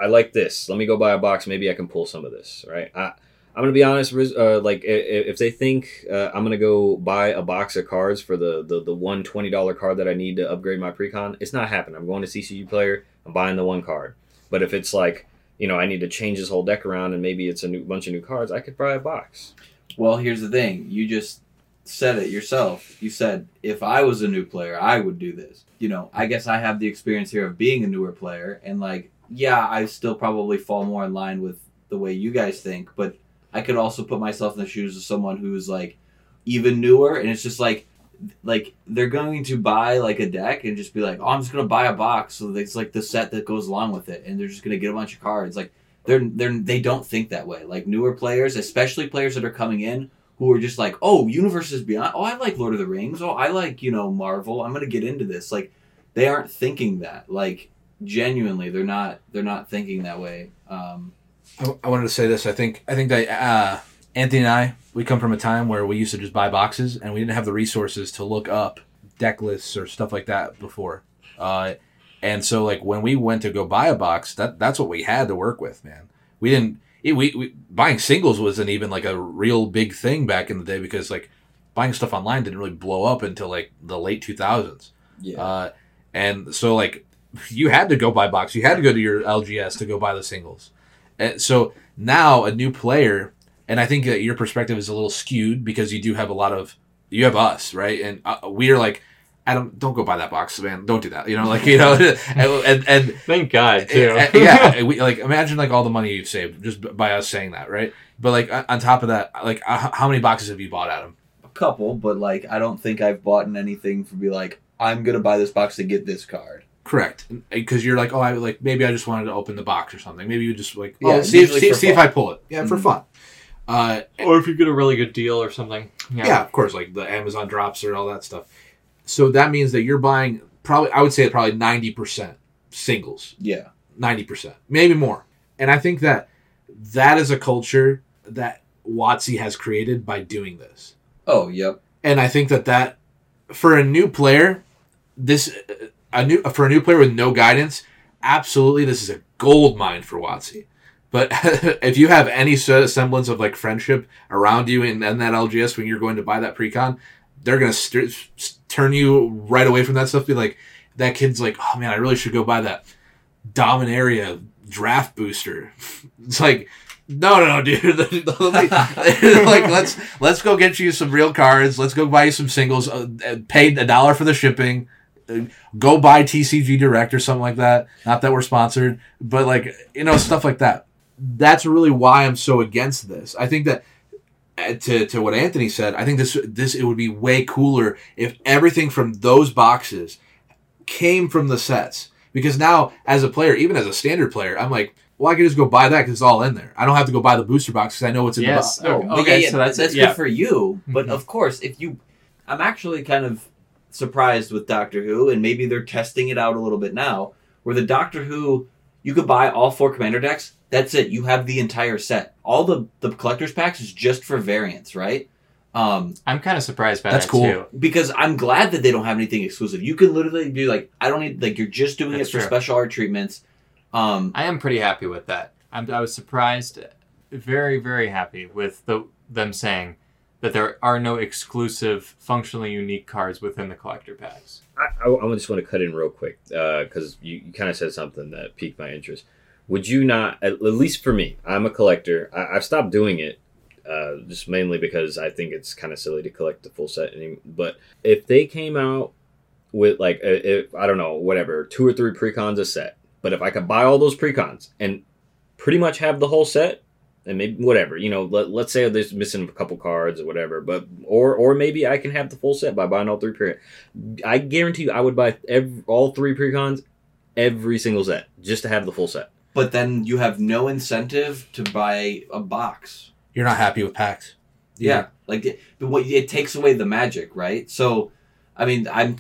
S3: I like this. Let me go buy a box. Maybe I can pull some of this, right? I, I'm gonna be honest. Uh, like if they think uh, I'm gonna go buy a box of cards for the the, the one twenty dollar card that I need to upgrade my precon, it's not happening. I'm going to TCG Player. I'm buying the one card. But if it's like you know I need to change this whole deck around and maybe it's a new bunch of new cards, I could buy a box.
S4: Well, here's the thing. You just said it yourself. You said, if I was a new player, I would do this. You know, I guess I have the experience here of being a newer player, and like, yeah, I still probably fall more in line with the way you guys think, but I could also put myself in the shoes of someone who's like even newer, and it's just like, like they're going to buy like a deck and just be like, oh, I'm just gonna buy a box, so it's like the set that goes along with it, and they're just gonna get a bunch of cards. Like they're they're they don't think that way. Like newer players, especially players that are coming in, who are just like, oh, universes beyond. Oh, I like Lord of the Rings. Oh, I like you know Marvel. I'm gonna get into this. Like they aren't thinking that. Like genuinely, they're not. They're not thinking that way. Um,
S2: I, I wanted to say this. I think I think that uh, Anthony and I we come from a time where we used to just buy boxes and we didn't have the resources to look up deck lists or stuff like that before. Uh, and so like when we went to go buy a box, that that's what we had to work with, man. We didn't. It, we, we buying singles wasn't even like a real big thing back in the day because like buying stuff online didn't really blow up until like the late two thousands.
S4: yeah.
S2: Uh, and so like you had to go buy box. You had to go to your LGS to go buy the singles. And so now a new player, and I think that your perspective is a little skewed because you do have a lot of you have us right, and uh, we're like. Adam, don't go buy that box, man. Don't do that. You know, like you know, *laughs* *laughs* and and, and
S1: Thank God too.
S2: yeah, *laughs* we like imagine like all the money you've saved just by us saying that, right? But like on on top of that, like uh, how many boxes have you bought, Adam?
S4: a couple, but like I don't think I've bought in anything for be like I'm gonna buy this box to get this card.
S2: Correct, because you're like, oh, I like maybe I just wanted to open the box or something. Maybe you just like,
S4: Yeah,
S2: oh, see if see, see if. I pull it. Yeah, for
S4: Mhm.
S2: fun. Uh,
S1: or if you get a really good deal or something.
S2: yeah. of course, like the Amazon drops or all that stuff. So that means that you're buying probably, I would say probably ninety percent singles,
S4: Yeah.
S2: ninety percent, maybe more. And I think that that is a culture that WotC has created by doing this.
S4: Oh, yep.
S2: and I think that that for a new player, this a new for a new player with no guidance, absolutely this is a gold mine for WotC. But *laughs* if you have any semblance of like friendship around you in, in that LGS when you're going to buy that precon, they're gonna st- s- turn you right away from that stuff. Be like, that kid's like, oh man, I really should go buy that Dominaria draft booster. *laughs* It's like, no, no, no, dude. *laughs* like, let's let's go get you some real cards. Let's go buy you some singles. Uh, a dollar for the shipping. Uh, go buy TCG Direct or something like that. Not that we're sponsored, but like you know stuff like that. That's really why I'm so against this. I think that uh, to to what Anthony said, I think this this it would be way cooler if everything from those boxes came from the sets. Because now, as a player, even as a standard player, I'm like, well, I can just go buy that because it's all in there. I don't have to go buy the booster box because I know what's in
S1: Yes.
S2: the box.
S1: Oh, okay,
S4: yeah, yeah,
S1: so that's-
S4: that's
S1: yeah.
S4: good for you. But
S1: Mhm.
S4: of course, if you, I'm actually kind of surprised with Doctor Who, and maybe they're testing it out a little bit now, where the Doctor Who, you could buy all four commander decks. That's it. You have the entire set. All the the collector's packs is just for variants, right? Um,
S1: I'm kind of surprised by
S2: That's
S1: that
S2: cool.
S1: too.
S4: because I'm glad that they don't have anything exclusive. You can literally do like I don't need like you're just doing
S1: That's
S4: it for
S1: true.
S4: special art treatments. Um,
S1: I am pretty happy with that. I'm, I was surprised, very very happy with the them saying that there are no exclusive, functionally unique cards within the collector packs.
S3: I, I, I just want to cut in real quick because you, you kind of said something that piqued my interest. Would you not, at, least for me, I'm a collector. I, I've stopped doing it uh, just mainly because I think it's kind of silly to collect the full set. Any, but if they came out with like, uh, if, I don't know, whatever, two or three precons a set, but if I could buy all those precons and pretty much have the whole set, and maybe whatever you know let, let's say there's missing a couple cards or whatever but or or maybe i can have the full set by buying all three pre i guarantee you i would buy every, all three precons every single set just to have the full set
S4: but then you have no incentive to buy a box.
S2: You're not happy with packs.
S4: Yeah, like it, but what it takes away the magic, right? So, I mean, I'm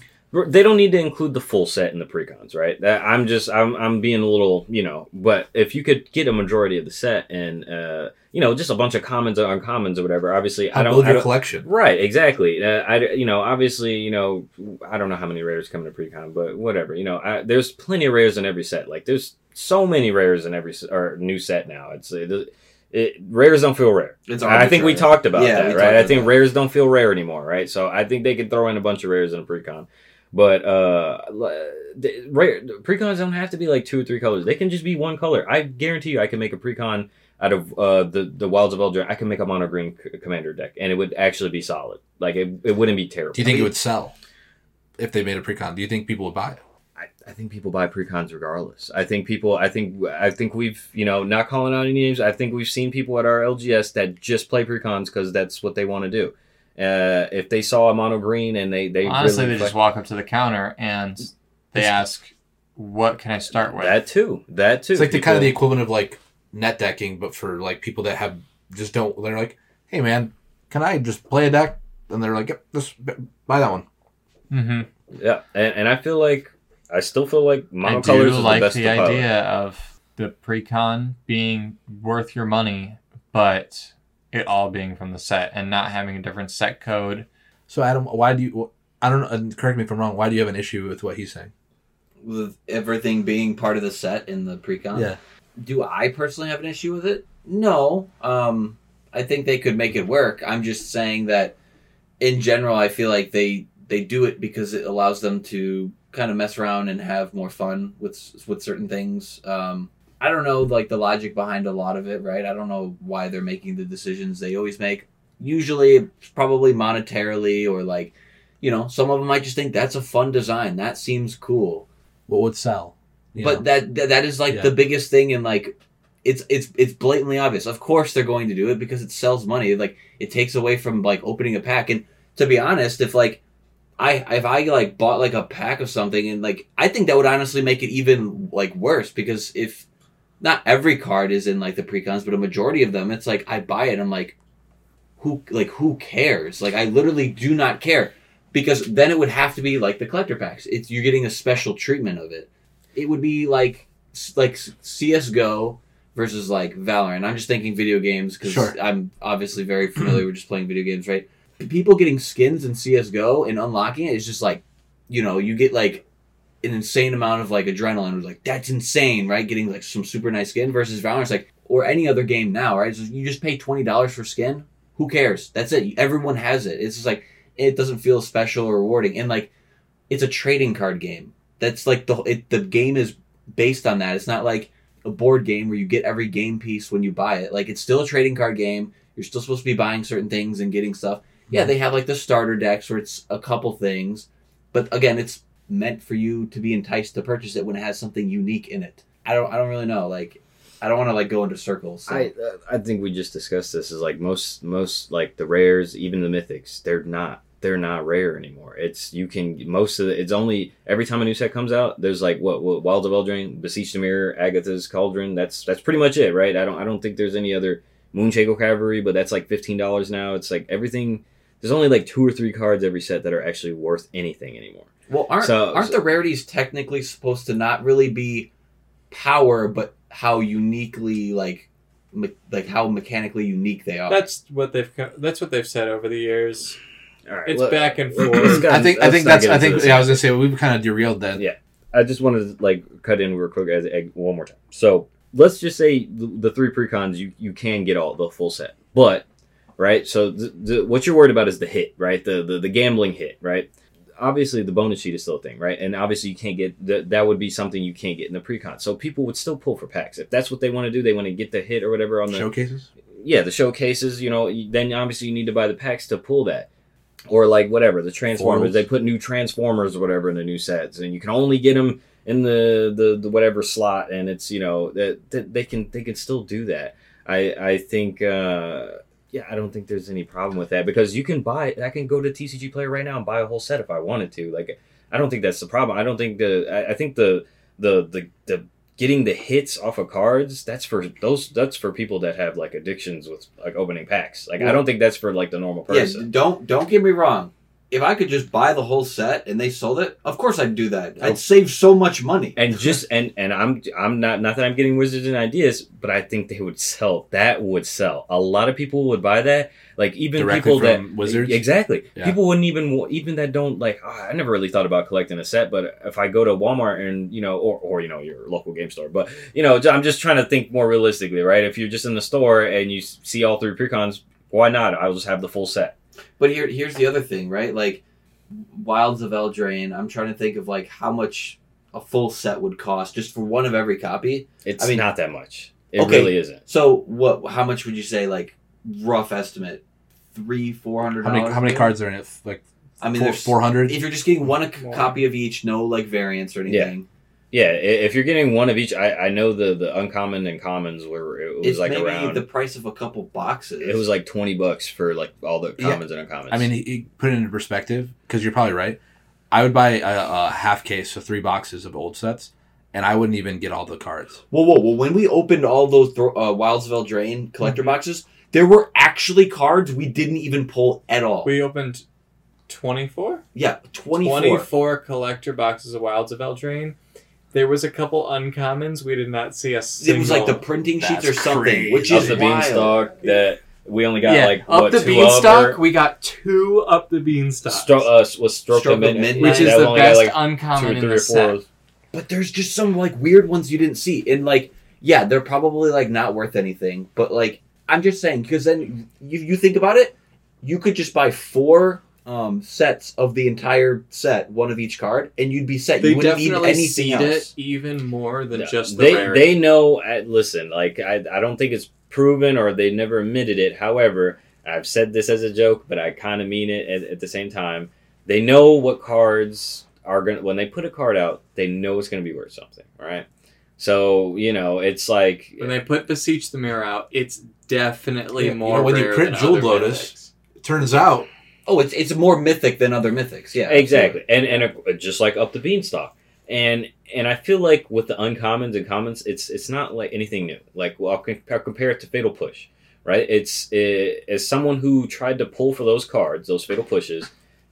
S3: they don't need to include the full set in the precons right that i'm just i'm, I'm being a little you know but if you could get a majority of the set and uh you know just a bunch of commons or uncommons or whatever obviously i
S2: Help
S3: don't,
S2: build
S3: I
S2: your
S3: don't
S2: collection.
S3: Right, exactly. Uh, I, you know, obviously, you know, I don't know how many rares come in a precon, but whatever. You know, I, there's plenty of rares in every set. Like, there's so many rares in every or new set now. It's it, it rares don't feel rare.
S4: it's
S3: I think we talked about
S4: Yeah,
S3: that, right? I think
S4: that.
S3: rares don't feel rare anymore, right? So I think they could throw in a bunch of rares in a precon. But uh, l- the, rare precons don't have to be like two or three colors. They can just be one color. I guarantee you, I can make a precon out of uh, the the Wilds of Eldraine. I can make a mono green c- commander deck, and it would actually be solid. Like it, it wouldn't be terrible.
S2: Do you think it would sell if they made a precon? Do you think people would buy it?
S3: I, I think people buy precons regardless. I think people. I think. I think we've. You know, not calling out any names. I think we've seen people at our LGS that just play precons because that's what they want to do. Uh, if they saw a mono green and they they
S1: Honestly,
S3: really
S1: they just
S3: play-
S1: walk up to the counter and they ask, "What can I start with?"
S3: that too. That too.
S2: It's like the kind of the equivalent of like net decking, but for like people that have just don't. They're like, hey man, can I just play a deck? And they're like, yep, just buy that one.
S1: Mm-hmm.
S3: Yeah, and, and I feel like I still feel like
S1: I
S3: monocolors is
S1: like
S3: the best
S1: the
S3: of pilot.
S1: idea of the precon being worth your money, but it all being from the set and not having a different set code.
S2: So Adam, why do you? I don't know. Correct me if I'm wrong. Why do you have an issue with what he's saying?
S4: with everything being part of the set in the precon. Yeah. Do I personally have an issue with it? No. Um, I think they could make it work. I'm just saying that in general, I feel like they they do it because it allows them to kind of mess around and have more fun with with certain things. Um, I don't know like the logic behind a lot of it, right? I don't know why they're making the decisions they always make. Usually, it's probably monetarily or like, you know, some of them might just think that's a fun design. That seems cool
S2: What would sell?
S4: But
S2: know?
S4: that, that that is like
S2: Yeah.
S4: the biggest thing and like it's it's it's blatantly obvious of course they're going to do it because it sells money like it takes away from like opening a pack and to be honest if like i if i like bought like a pack of something and like i think that would honestly make it even like worse because if not every card is in like the precons but a majority of them it's like i buy it i'm like who like who cares like i literally do not care because then it would have to be like the collector packs it's you're getting a special treatment of it it would be like like CS:GO versus like Valorant. I'm just thinking video games because
S2: Sure.
S4: I'm obviously very familiar with just playing video games, right? People getting skins in CS:GO and unlocking it is just like, you know, you get like an insane amount of like adrenaline. It's like that's insane, right? Getting like some super nice skin versus Valorant's like or any other game now, right? So you just pay twenty dollars for skin. Who cares? That's it. Everyone has it. It's just like it doesn't feel special or rewarding, and like it's a trading card game. That's like the it, the game is based on that. It's not like a board game where you get every game piece when you buy it. Like it's still a trading card game. You're still supposed to be buying certain things and getting stuff. Yeah, they have like the starter decks where it's a couple things, but again, it's meant for you to be enticed to purchase it when it has something unique in it. I don't I don't really know. Like I don't want to like go into circles. So.
S3: I I think we just discussed this. Is like most most like the rares, even the mythics, they're not they're not rare anymore. It's you can most of the, it's only every time a new set comes out. There's like what, what Wilds of Eldraine, the Mirror, Agatha's Cauldron. That's that's pretty much it, right? I don't I don't think there's any other Moonshaker Cavalry, but that's like fifteen dollars now. It's like everything. There's only like two or three cards every set that are actually worth anything anymore.
S4: Well, aren't
S3: So-
S4: aren't
S3: so-
S4: the rarities technically supposed to not really be power, but how uniquely like me- like how mechanically unique they are?
S1: That's what they've co- that's what they've said over the years.
S3: All right,
S1: It's
S3: let-
S1: back and
S3: let's *clears throat*
S1: forth.
S2: I think I think that's I think yeah, I was gonna say we've kind of derailed that.
S3: Yeah. I just wanted to like cut in real quick as egg one more time. So let's just say the, the three precons you you can get all the full set, but right. So the, the, what you're worried about is the hit, right? The, the the gambling hit, right? Obviously, the bonus sheet is still a thing, right? And obviously, you can't get that. That would be something you can't get in the precon. So people would still pull for packs if that's what they want to do. They want to get the hit or whatever on the
S2: Showcases.
S3: yeah, the showcases, you know, then obviously you need to buy the packs to pull that. Or like whatever, the Transformers,
S2: Foils.
S3: they put new Transformers or whatever in the new sets and you can only get them in the the, the whatever slot and it's, you know, that, that they can they can still do that. I I think uh yeah, I don't think there's any problem with that because you can buy I can go to TCG Player right now and buy a whole set if I wanted to. Like I don't think that's the problem. I don't think the I, I think the the the the getting the hits off of cards that's for those that's for people that have like addictions with like opening packs like i don't think that's for like the normal person
S4: yeah,
S3: person
S4: don't don't get me wrong. If I could just buy the whole set and they sold it, of course I'd do that.
S3: Oh.
S4: I'd save so much money.
S3: and just and and i'm i'm not not that i'm getting wizards and ideas but i think they would sell that would sell a lot of people would buy that like even
S2: Directly
S3: people that
S2: Wizards?
S3: exactly
S2: Yeah.
S3: people wouldn't even even that don't like "Ah, i never really thought about collecting a set but if i go to walmart and you know or, or you know your local game store but you know i'm just trying to think more realistically right if you're just in the store and you see all three precons why not i'll just have the full set
S4: But here, here's the other thing, right? Like Wilds of Eldraine. I'm trying to think of like how much a full set would cost just for one of every copy.
S3: it's
S4: I mean-
S3: not that much it
S4: Okay.
S3: really isn't
S4: So what? How much would you say? Like rough estimate, three, four hundred
S2: How many how many cards are in it? Like
S4: I mean,
S2: four
S4: there's
S2: four hundred.
S4: if you're just getting one c- copy of each, no like variants or anything.
S3: Yeah, i- if you're getting one of each, I, I know the the uncommon and commons were it was
S4: it's
S3: like
S4: maybe
S3: around.
S4: the price of a couple boxes.
S3: it was like twenty bucks for like all the
S2: Yeah.
S3: commons and uncommons.
S2: I mean, he, he put it into perspective because you're probably right. I would buy a, a half case of three boxes of old sets, and I wouldn't even get all the cards.
S4: Whoa, whoa, well, when we opened all those thro- uh, Wilds of Eldraine collector
S1: Mhm.
S4: boxes, there were actually cards we didn't even pull at all.
S1: We opened 24?
S4: yeah, 24.
S1: 24 collector boxes of Wilds of Eldraine. There was a couple uncommons. We did not see a single.
S4: It was like the printing sheets
S2: That's
S4: or something,
S2: crazy.
S4: which
S3: of
S4: is
S3: the
S4: wild.
S3: beanstalk that we only got
S1: yeah,
S3: like
S1: up
S3: what,
S1: the
S3: two
S1: beanstalk.
S3: Of,
S1: we got two up the beanstalk,
S3: Stro- uh, was stroke,
S4: Stroke
S3: of
S4: of
S3: midnight,
S4: Midnight.
S1: which is the
S3: only got,
S1: best
S3: like, two
S1: uncommon
S3: or
S1: in
S3: three
S1: the
S3: or
S1: set.
S3: four.
S4: But there's just some like weird ones you didn't see, and like, yeah, they're probably like not worth anything. But like, I'm just saying because then you you think about it, you could just buy four um, sets of the entire set, one of each card, and you'd be set.
S1: They
S4: you wouldn't need anything
S1: seed
S4: else.
S1: it even more than
S3: Yeah.
S1: just the
S3: they
S1: rarity.
S3: they know. uh, Listen, like I I don't think it's proven or they never admitted it. However, I've said this as a joke, but I kind of mean it at, at the same time. They know what cards are gonna when they put a card out. They know it's gonna be worth something, right? So you know, it's like
S1: when they put Beseech the Mirror out, it's definitely
S2: Yeah, you
S1: more
S2: know, when you print
S1: than
S2: Jewel Lotus- It turns out
S4: Oh, it's it's more mythic than other mythics. Yeah,
S3: exactly and and uh, just like up the beanstalk and and i feel like with the uncommons and commons it's it's not like anything new like well, I'll, com- I'll compare it to fatal push right it's it, as someone who tried to pull for those cards those fatal pushes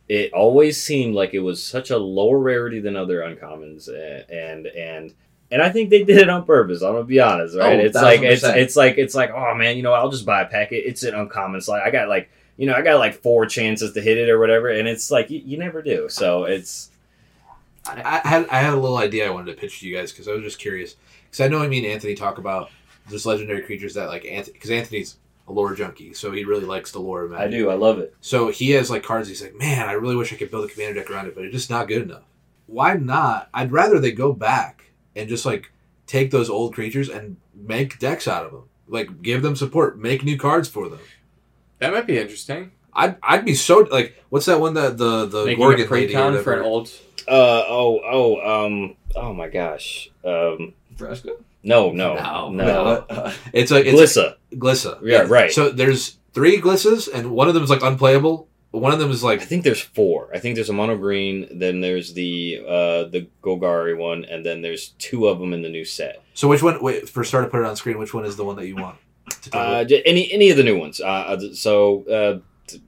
S3: it always seemed like it was such a lower rarity than other uncommons and and and I think they did it on purpose. I'm gonna be honest, right?
S4: Oh,
S3: it's like it's it's like it's like oh man, you know, I'll just buy a packet. It's an uncommon slot. I got like you know, I got like four chances to hit it or whatever, and it's like you, you never do. So it's
S2: I, I had I had a little idea I wanted to pitch to you guys because I was just curious because I know me and Anthony talk about just legendary creatures that like Anthony because Anthony's a lore junkie, so he really likes the lore of
S3: I do, I love it.
S2: So he has like cards. He's like, man, I really wish I could build a commander deck around it, but it's just not good enough. Why not? I'd rather they go back and just like take those old creatures and make decks out of them. Like give them support, make new cards for them.
S1: That might be interesting.
S2: I'd I'd be so like what's that one that the the
S1: Making
S2: Gorgon
S1: a
S2: lady or
S1: precon for an old.
S3: Uh oh oh um oh my gosh um
S4: Fresco?
S3: no no
S2: No,
S3: no,
S2: no.
S4: Uh, *laughs*
S2: It's like it's
S3: Glissa
S2: Glissa.
S3: Yeah, right.
S2: So there's three Glissas and one of them is like unplayable. One of them is like I
S3: think there's four I think there's a mono green then there's the uh the Golgari one and then there's two of them in the new set
S2: so which one wait for start to put it on screen, which one is the one that you want? To tell
S3: uh any any of the new ones uh uh, so uh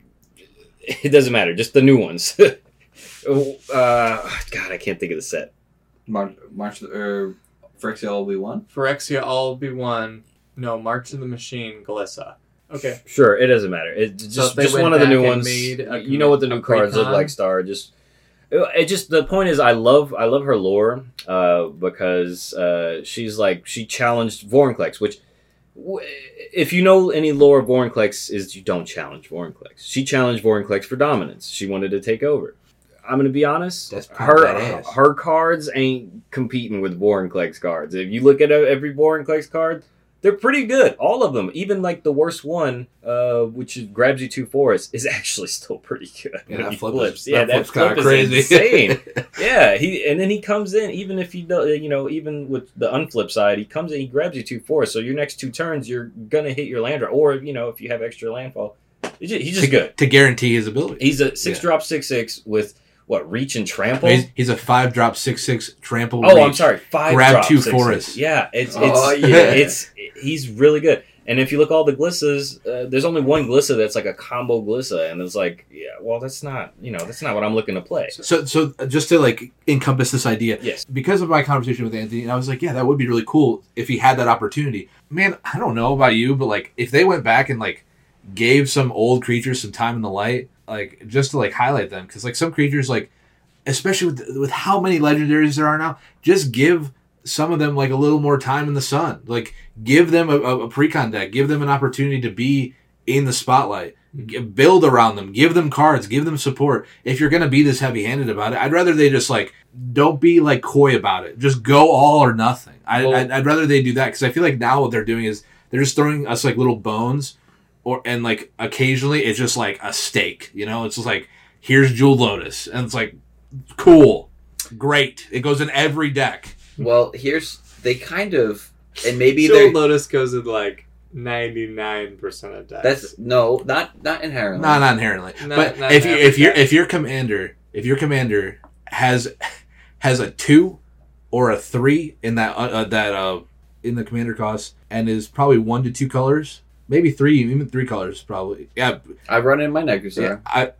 S3: it doesn't matter just the new ones *laughs* uh God I can't think of the set
S4: March, March or Phyrexia LB one.
S1: Phyrexia all be one. No, March of the Machine, Galissa. Okay.
S3: Sure, it doesn't matter. It just
S1: if they
S3: just one of the new ones.
S1: made a
S3: You know what the new cards look
S1: pre-con?
S3: like, Star. Just it just the point is, I love I love her lore uh, because uh, she's like she challenged Vorinclex, which w- if you know any lore of Vorinclex is you don't challenge Vorinclex. She challenged Vorinclex for dominance. She wanted to take over. I'm gonna be honest.
S2: That's
S3: her
S2: badass.
S3: her cards ain't competing with Vorinclex cards. If you look at every Vorinclex card, they're pretty good. All of them, even like the worst one, uh, which grabs you two forests, is *laughs* actually still pretty good.
S2: Yeah, that flip
S3: flips.
S2: is,
S3: yeah,
S2: that
S3: that
S2: flip's kind
S3: flip is
S2: crazy.
S3: insane. *laughs* yeah, he and then he comes in even if he don't, you know, even with the unflip side, he comes in, he grabs you two forests. So your next two turns, you're gonna hit your land or you know, if you have extra landfall, he's just, he's just
S2: to,
S3: good.
S2: to guarantee his ability.
S3: He's a six
S2: Yeah.
S3: drop six six with what reach and trample.
S2: He's, he's a five drop six six trample.
S3: Oh, I'm sorry. Five
S2: Grab
S3: drop
S2: two
S3: six,
S2: forests.
S3: six. Yeah, it's it's
S4: Oh, yeah. *laughs*
S3: it's he's really good. And if you look all the glissas, uh, there's only one glissa that's like a combo glissa, and it's like, yeah, well, that's not you know that's not what I'm looking to play.
S2: So so just to like encompass this idea,
S3: Yes,
S2: because of my conversation with Anthony, I was like, yeah, that would be really cool if he had that opportunity. Man, I don't know about you, but like if they went back and like gave some old creatures some time in the light, like just to like highlight them, because like some creatures like, especially with with how many legendaries there are now, just give some of them like a little more time in the sun. Like give them a, a, a precon deck, give them an opportunity to be in the spotlight. Mm-hmm. G- Build around them, give them cards, give them support. If you're gonna be this heavy handed about it, I'd rather they just like don't be like coy about it. Just go all or nothing. I,
S3: Well-
S2: I'd, I'd rather they do that because I feel like now what they're doing is they're just throwing us like little bones, or and like occasionally it's just like a steak. You know, it's just like here's Jewel Lotus, and it's like cool, great. It goes in every deck.
S4: Well, here's they kind of and maybe
S1: Jewel
S4: they're
S1: Lotus goes in like 99% of decks.
S4: that's no not not inherently.
S2: No, not inherently.
S1: Not-
S2: but
S1: not
S2: if you if your
S1: deck.
S2: if your commander if your commander has has a two or a three in that uh, uh, that uh in the commander cost and is probably one to two colors, maybe three, even three colors probably. Yeah,
S4: I've run it in my neck,
S2: yeah.
S4: sir.
S2: I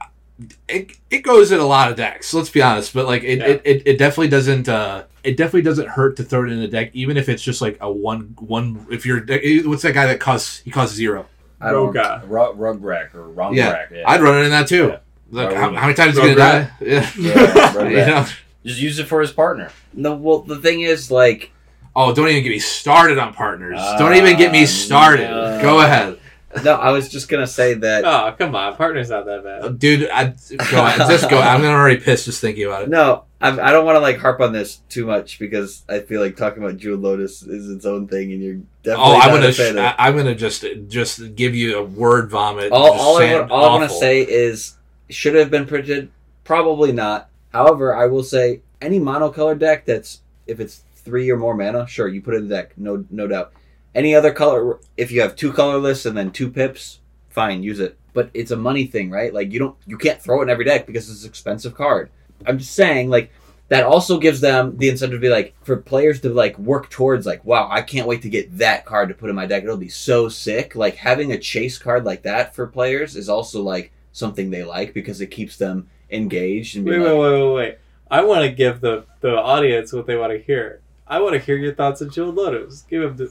S2: it, it goes in a lot of decks. Let's be honest, but like it,
S1: Yeah.
S2: it, it, it definitely doesn't uh it definitely doesn't hurt to throw it in a deck, even if it's just like a one one. If you're what's that guy that costs he costs zero?
S4: I don't.
S1: Roga.
S3: rug, rug rack or wrong
S2: Yeah.
S3: rack. Yeah.
S2: I'd run it in that too.
S3: Yeah.
S2: Look, how, how many times is he gonna die? Yeah.
S3: Yeah, *laughs*
S2: You know?
S3: Just use it for his partner.
S4: No, well, the thing is, like,
S2: Oh, don't even get me started on partners. don't even get me
S3: Uh,
S2: started.
S3: no.
S2: Go ahead,
S4: no, I was just gonna say that.
S1: Oh, come on. Partner's not that
S2: Uh,
S1: bad.
S2: dude. I, go ahead. Just go. I'm gonna already pissed just thinking about it.
S4: No, I, I don't want to like harp on this too much because I feel like talking about Jewel Lotus is its own thing, and you're definitely.
S2: Oh, I'm gonna.
S4: a
S2: Sh-
S4: of-
S2: I, I'm gonna just just give you a word vomit.
S4: all, all I want, all I want to say is should it have been printed. Probably not. However, I will say any monocolor deck that's if it's three or more mana, sure you put it in the deck, no no doubt. Any other color, if you have two colorless and then two pips, fine, use it. But it's a money thing, right? Like you don't you can't throw it in every deck because it's an expensive card. I'm just saying, like that also gives them the incentive to be like for players to like work towards like wow i can't wait to get that card to put in my deck it'll be so sick like having a chase card like that for players is also like something they like because it keeps them engaged and
S1: Wait,
S4: being
S1: wait, wait, wait, wait. I want to give the, the audience what they want to hear. I want to hear your thoughts on Jewel Lotus. Give him, to,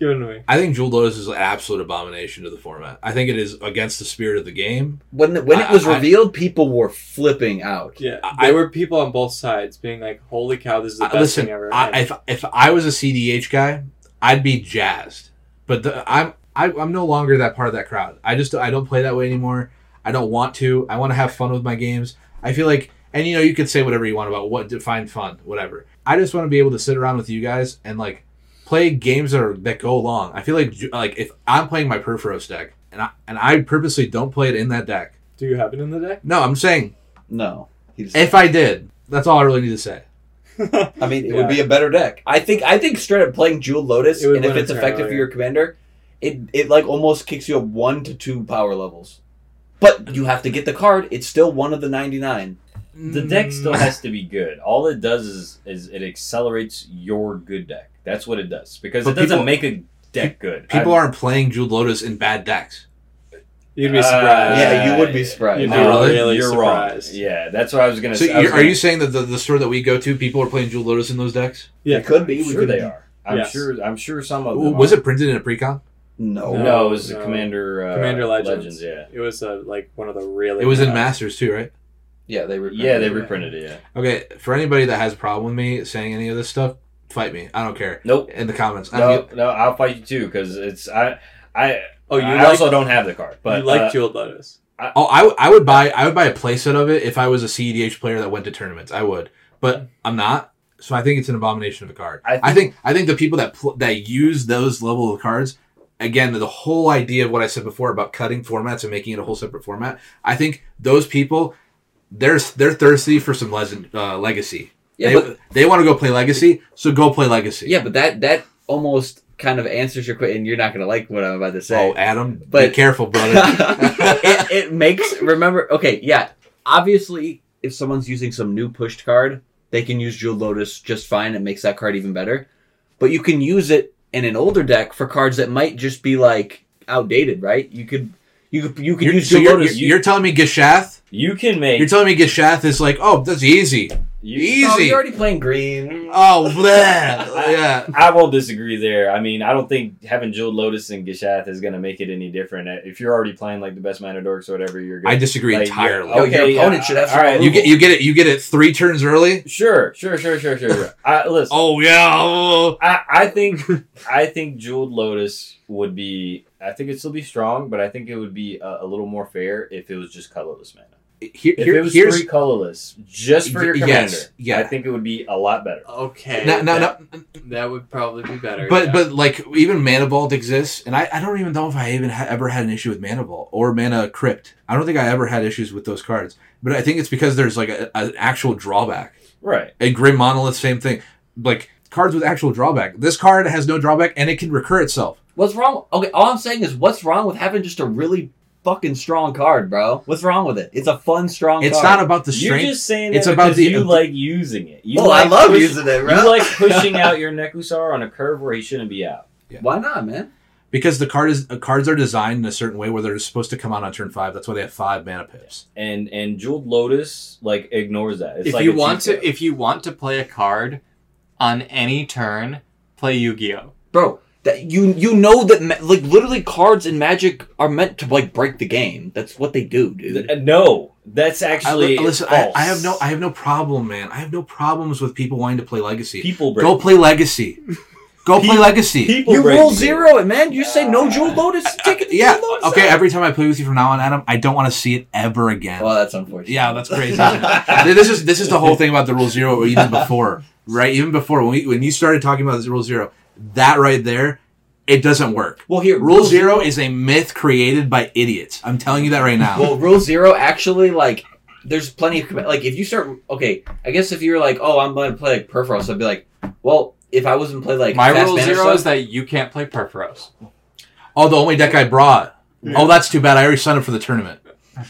S1: give him to me.
S2: I think Jewel Lotus is an absolute abomination to the format. I think it is against the spirit of the game.
S4: when the, when it was
S2: I- I-
S4: revealed people were flipping out
S1: Yeah,
S2: I-
S1: there were people on both sides being like, "Holy cow, this is the
S2: I-
S1: best
S2: listen,
S1: thing ever."
S2: I, if if I was a CDH guy, I'd be jazzed. But the, I'm I, I'm no longer that part of that crowd. I just I don't play that way anymore. I don't want to. I want to have fun with my games. I feel like, and you know, you could say whatever you want about what define fun, whatever. I just want to be able to sit around with you guys and like play games that are that go long. I feel like like if I'm playing my Purphoros deck and I and I purposely don't play it in that deck.
S5: Do you have it in the deck?
S2: No, I'm saying
S4: No.
S2: If I did, that's all I really need to say. *laughs*
S4: I mean, it
S5: Yeah.
S4: would be a better deck. I think. I think straight up playing Jewel Lotus,
S5: It
S4: and if it's
S5: turn
S4: effective oh,
S5: for
S4: your commander, it it like almost kicks you up one to two power levels. But you have to get the card. It's still one of the ninety nine.
S3: The deck still has to be good. All it does is is it accelerates your good deck. That's what it does because
S2: But
S3: it doesn't
S2: people-
S3: make a deck good.
S2: People
S3: I-
S2: aren't playing Jeweled Lotus in bad decks.
S5: You'd be
S3: Uh,
S5: surprised.
S4: yeah, you would be surprised.
S5: You'd be
S2: Oh, really?
S5: really
S3: You're
S5: surprised.
S3: wrong. Yeah, that's what I was gonna
S2: So
S3: say.
S2: You're, are
S3: gonna-
S2: you saying that the, the store that we go to, people are playing Jewel Lotus in those decks?
S5: Yeah.
S4: It could be.
S3: I'm
S4: We
S3: sure
S4: could-
S3: they are. I'm
S5: Yes.
S3: sure. I'm sure some of
S2: Ooh,
S3: them.
S2: Was
S3: are.
S2: it printed in a precon?
S4: No.
S3: No,
S5: No,
S3: it was
S5: no.
S3: Commander. Uh,
S5: Commander Legends.
S3: Yeah.
S5: It was uh, like one of the really.
S2: It was in
S5: uh,
S2: Masters too, right?
S4: Yeah, they were.
S3: Yeah, they reprinted it. Yeah.
S2: Okay, for anybody that has a problem with me saying any of this stuff, fight me. I don't care.
S3: Nope.
S2: In the comments. I
S3: No,
S2: mean,
S3: no, I'll fight you too because it's I. I.
S5: Oh, you
S3: I
S5: like
S3: also don't have the card, but
S5: you like
S3: uh,
S5: Jeweled Lotus.
S2: oh, I, w- I would buy I would buy a playset of it if I was a CEDH player that went to tournaments. I would, but I'm not. So I think it's an abomination of a card.
S3: I
S2: I think I think the people that pl- that use those level of cards, again, the whole idea of what I said before about cutting formats and making it a whole separate format. I think those people, they're they're thirsty for some legend uh, legacy.
S4: Yeah,
S2: they
S4: but
S2: they want to go play legacy, so go play legacy.
S4: yeah, but that that almost kind of answers your question. You're not going to like what I'm about to say.
S2: Oh, Adam, be
S4: But-
S2: careful, *laughs* brother.
S4: it, it makes remember okay yeah obviously if someone's using some new pushed card they can use jewel lotus just fine it makes that card even better but you can use it in an older deck for cards that might just be like outdated right you could you could you could
S2: You're,
S4: use
S2: so
S4: jewel
S2: you're,
S4: lotus
S2: you're, you're telling me Gishath?
S3: you can make.
S2: You're telling me Gishath is like, oh, that's easy.
S3: you,
S2: easy.
S4: oh, you're already playing green
S2: Oh, *laughs* bleh. yeah.
S3: I won't disagree there. I mean, I don't think having Jeweled Lotus and Gishath is going to make it any different. Uh, if you're already playing like the best mana dorks or whatever, you're good.
S2: I disagree
S3: Like,
S2: entirely.
S4: Yo, your
S3: Okay,
S4: opponent
S3: yeah,
S4: should have
S3: all
S4: some
S3: right.
S2: You get you get it you get it three turns early.
S3: Sure, sure, sure, sure, sure. sure. I, *laughs* uh, listen,
S2: Oh yeah. oh.
S3: I, I think I think Jeweled Lotus would be. I think it'd still be strong, but I think it would be a, a little more fair if it was just colorless mana.
S2: Here,
S3: If
S2: here-
S3: it was
S2: here's
S3: three colorless, just for your commander,
S2: yes, yeah.
S3: I think it would be a lot better.
S1: Okay.
S2: no, no,
S1: that,
S2: no,
S1: that would probably be better.
S2: but
S1: yeah.
S2: but like even Mana Vault exists, and I, I don't even know if I even ha- ever had an issue with Mana Vault or Mana Crypt. I don't think I ever had issues with those cards, but I think it's because there's like a, an actual drawback.
S3: Right.
S2: A Grim Monolith, same thing. Like cards with actual drawback. This card has no drawback, and it can recur itself.
S4: What's wrong okay all i'm saying is what's wrong with having just a really fucking strong card bro what's wrong with it it's a fun strong card.
S2: It's
S4: card
S2: not about the strength.
S3: You're just saying
S2: it's
S3: that
S2: about
S3: because
S2: the-
S3: you like using it. You
S4: oh
S3: like
S4: i love
S3: push-
S4: using it bro
S3: You like *laughs* pushing out your Nekusar on a curve where he shouldn't be out.
S4: why not man
S2: because the card is uh, cards are designed in a certain way where they're supposed to come out on turn five. That's why they have five mana pips.
S3: And and Jeweled Lotus like ignores that. It's
S1: if
S3: like
S1: you want to, if you want to play a card on any turn, play Yu-Gi-Oh.
S4: bro that you you know that ma- like literally cards and magic are meant to like break the game that's what they do dude
S3: Uh, no, that's actually
S2: li- listen, I,
S3: false.
S2: I have no, I have no problem, man. I have no problems with people wanting to play Legacy.
S3: people break.
S2: Go play Legacy. Go play Legacy.
S3: People
S4: you
S3: break
S4: roll zero it man you say no jewel lotus take it
S2: yeah.
S4: Lotus
S2: Okay.
S4: out.
S2: Every time I play with you from now on, Adam, I don't want to see it ever again.
S4: well that's unfortunate
S2: yeah, that's crazy. this is this is the whole thing about the rule zero, or even before, right? Even before when we when you started talking about this rule zero, that right there, it doesn't work.
S4: well here
S2: Rule zero is a myth created by idiots. I'm telling you that right now.
S4: well rule zero actually like there's plenty of like if you start okay i guess if you're like oh i'm gonna play like purphoros i'd be like well if i wasn't play like
S1: My
S4: fast
S1: rule zero
S4: stuff-
S1: is that you can't play Purphoros.
S2: oh, the only deck I brought. Oh, that's too bad. I already signed up for the tournament.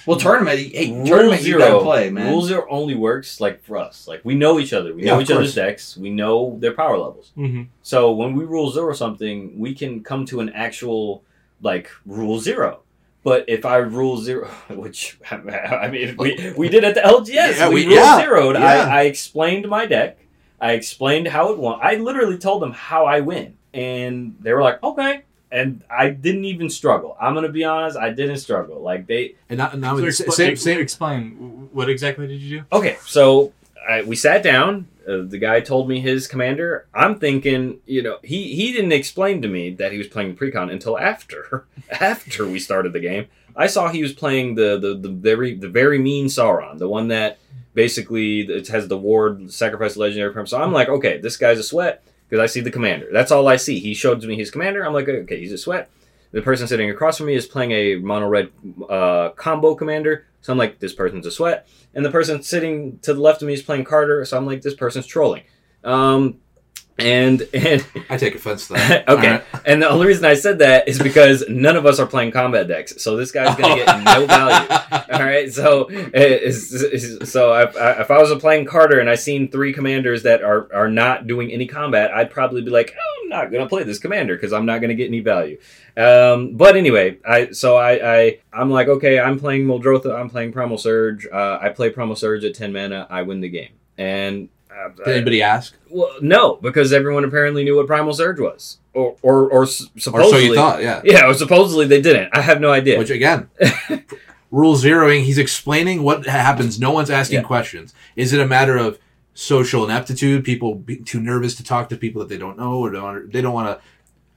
S4: Well tournament hey
S3: Rule
S4: tournament you
S3: zero,
S4: gotta play man
S3: Rule zero only works like for us. Like we know each other. We
S2: Yeah,
S3: know
S2: of
S3: each other's decks. We know their power levels.
S1: Mm-hmm.
S3: So when we rule zero something, we can come to an actual like rule zero. But if I rule zero, *laughs* which *laughs* I mean, we, we did at the LGS,
S2: Yeah,
S3: we,
S2: we-
S3: rule
S2: yeah,
S3: zeroed.
S2: yeah.
S3: I, I explained my deck. I explained how it won. I literally told them how I win, and they were like, "Okay." And I didn't even struggle. I'm gonna be honest. I didn't struggle. Like they,
S2: And now, now
S1: So
S2: it's
S1: expl-
S2: same, same,
S1: explain what exactly did you do?
S3: Okay, so I, we sat down. Uh, the guy told me his commander. I'm thinking, you know, he he didn't explain to me that he was playing precon until after *laughs* after we started the game. I saw he was playing the the, the very the very mean Sauron, the one that basically it has the ward sacrifice legendary perm. So I'm like, okay, this guy's a sweat. Because I see the commander. That's all I see. He showed me his commander. I'm like, okay, he's a sweat. The person sitting across from me is playing a mono red uh, combo commander. So I'm like, this person's a sweat. And the person sitting to the left of me is playing Carter. So I'm like, this person's trolling. Um, and and
S2: I take offense to *laughs* that.
S3: okay.
S2: Alright.
S3: And the only reason I said that is because none of us are playing combat decks. So this guy's gonna get no value. *laughs* All right, so it's, it's- so if, if I was playing Carter and I seen three commanders that are are not doing any combat, I'd probably be like, oh, I'm not gonna play this commander because I'm not gonna get any value. Um, but anyway, I so I, I I'm like, okay, I'm playing Muldrotha, I'm playing Primal Surge. Uh, I play Primal Surge at ten mana, I win the game. And uh,
S2: Did anybody ask?
S3: well, no, because everyone apparently knew what Primal Surge was, or or or s-
S2: Or
S3: supposedly.
S2: so you thought, yeah.
S3: Yeah, or supposedly they didn't. I have no idea.
S2: Which again, *laughs* rule zeroing. He's explaining what happens. No one's asking
S3: Yeah.
S2: questions. Is it a matter of social ineptitude? People being too nervous to talk to people that they don't know, or don't they don't want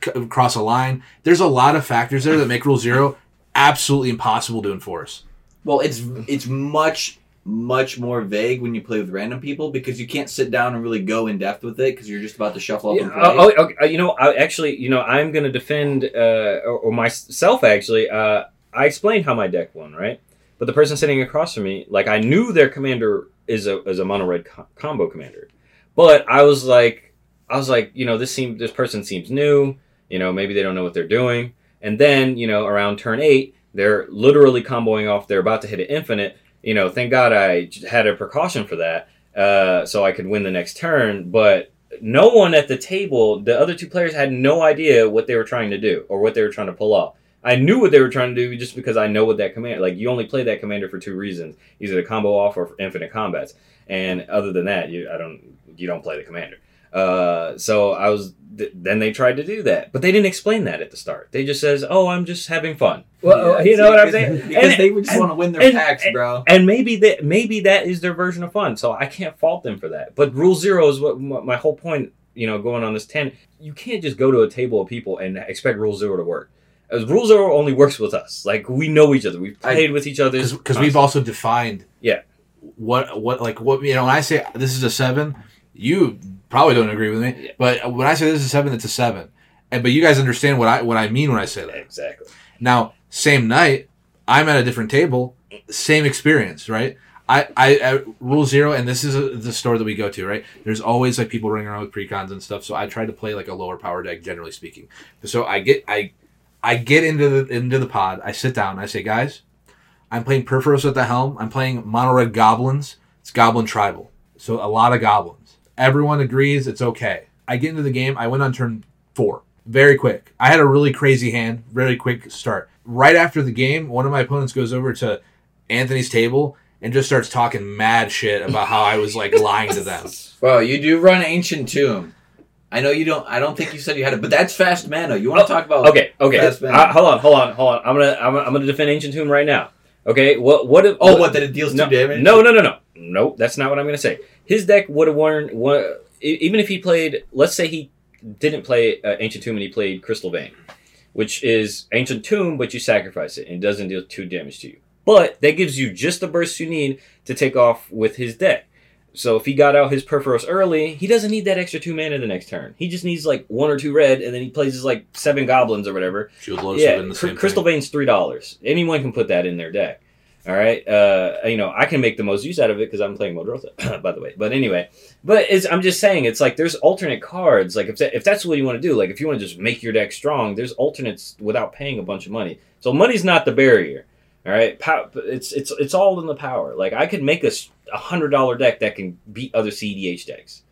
S2: to c- cross a line? There's a lot of factors there that make rule zero *laughs* absolutely impossible to enforce.
S4: Well, it's it's much much more vague when you play with random people because you can't sit down and really go in depth with it because you're just about to shuffle up
S3: Yeah,
S4: and play.
S3: oh, oh, okay, you know, I actually, you know, I'm going to defend uh, or, or myself. Actually, uh, I explained how my deck won, right? But the person sitting across from me, like, I knew their commander is a is a mono red co- combo commander, but I was like, I was like, you know, this seems this person seems new. You know, maybe they don't know what they're doing. And then, you know, around turn eight, they're literally comboing off. They're about to hit an infinite. You know, thank God I had a precaution for that, uh, so I could win the next turn. But no one at the table, the other two players had no idea what they were trying to do or what they were trying to pull off. I knew what they were trying to do just because I know what that command. Like you only play that commander for two reasons: either to combo off or infinite combats. And other than that, you I don't you don't play the commander. Uh, so I was th- then they tried to do that, but they didn't explain that at the start. They just says, "Oh, I'm just having fun." Well,
S4: Yeah,
S3: you know what I'm saying?
S4: Because
S3: And-
S4: they would just want to win their
S3: and-
S4: packs,
S3: and-
S4: bro.
S3: and maybe that maybe that is their version of fun. So I can't fault them for that. But rule zero is what my my whole point. You know, going on this ten, you can't just go to a table of people and expect rule zero to work. As rule zero only works with us. Like we know each other. We've
S4: I-
S3: played with each other
S2: because we've also defined
S3: Yeah.
S2: what what like what you know when I say this is a seven, you probably don't agree with me,
S3: Yeah.
S2: but when I say this is a seven, it's a seven, and but you guys understand what I what I mean when I say that.
S3: exactly.
S2: Now, same night, I'm at a different table, same experience, right? I, I, I rule zero, and this is a, the store that we go to, right? There's always like people running around with precons and stuff. So I try to play like a lower power deck, generally speaking. So I get I, I get into the into the pod. I sit down. I say, guys, I'm playing Purphoros at the helm. I'm playing mono red goblins. It's goblin tribal, so a lot of goblins. Everyone agrees it's okay. I get into the game. I went on turn four very quick. I had a really crazy hand, really quick start. Right after the game, one of my opponents goes over to Anthony's table and just starts talking mad shit about how I was like lying to them. *laughs*
S4: Well, you do run Ancient Tomb. I know you don't. I don't think you said you had it, but that's fast mana. You want to talk about?
S3: Okay, okay.
S4: Fast man.
S3: Uh, hold on, hold on, hold on. I'm gonna I'm, gonna- I'm gonna defend Ancient Tomb right now. Okay, what what? If,
S4: Oh, what? That it deals
S3: no,
S4: two damage?
S3: No, no, no, no, no. That's not what I'm going to say. His deck would have won. E- even if he played, let's say he didn't play uh, Ancient Tomb and he played Crystal Vein, which is Ancient Tomb, but you sacrifice it and it doesn't deal two damage to you. But that gives you just the burst you need to take off with his deck. So if he got out his Purphoros early, he doesn't need that extra two mana the next turn. He just needs like one or two red, and then he plays his like seven goblins or whatever,
S2: Shield
S3: yeah,
S2: the same
S3: Crystal
S2: thing.
S3: Veins three dollars. Anyone can put that in their deck. All right, uh, you know I can make the most use out of it because I'm playing Muldrotha, *coughs* by the way. But anyway, but it's, I'm just saying it's like there's alternate cards. Like if that, if that's what you want to do, like if you want to just make your deck strong, there's alternates without paying a bunch of money. So money's not the barrier. All right, Pow- it's it's it's all in the power. Like I could make a hundred dollar deck that can beat other CDH decks.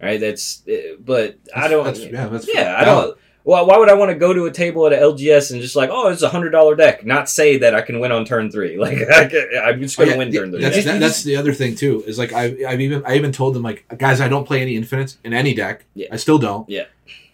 S3: All right, that's uh, but I don't.
S2: That's, yeah, that's
S3: Yeah, I don't. Well, why would I want to go to a table at a LGS and just like, oh, it's a hundred dollar deck, not say that I can win on turn three? *laughs* Like, I can, I'm just
S2: Oh,
S3: gonna
S2: yeah,
S3: win turn three.
S2: That's,
S3: That's-
S2: that, that's the other thing too. Is like I, I've even I even told them like guys I don't play any infinites in any deck.
S3: Yeah.
S2: I still don't.
S3: Yeah.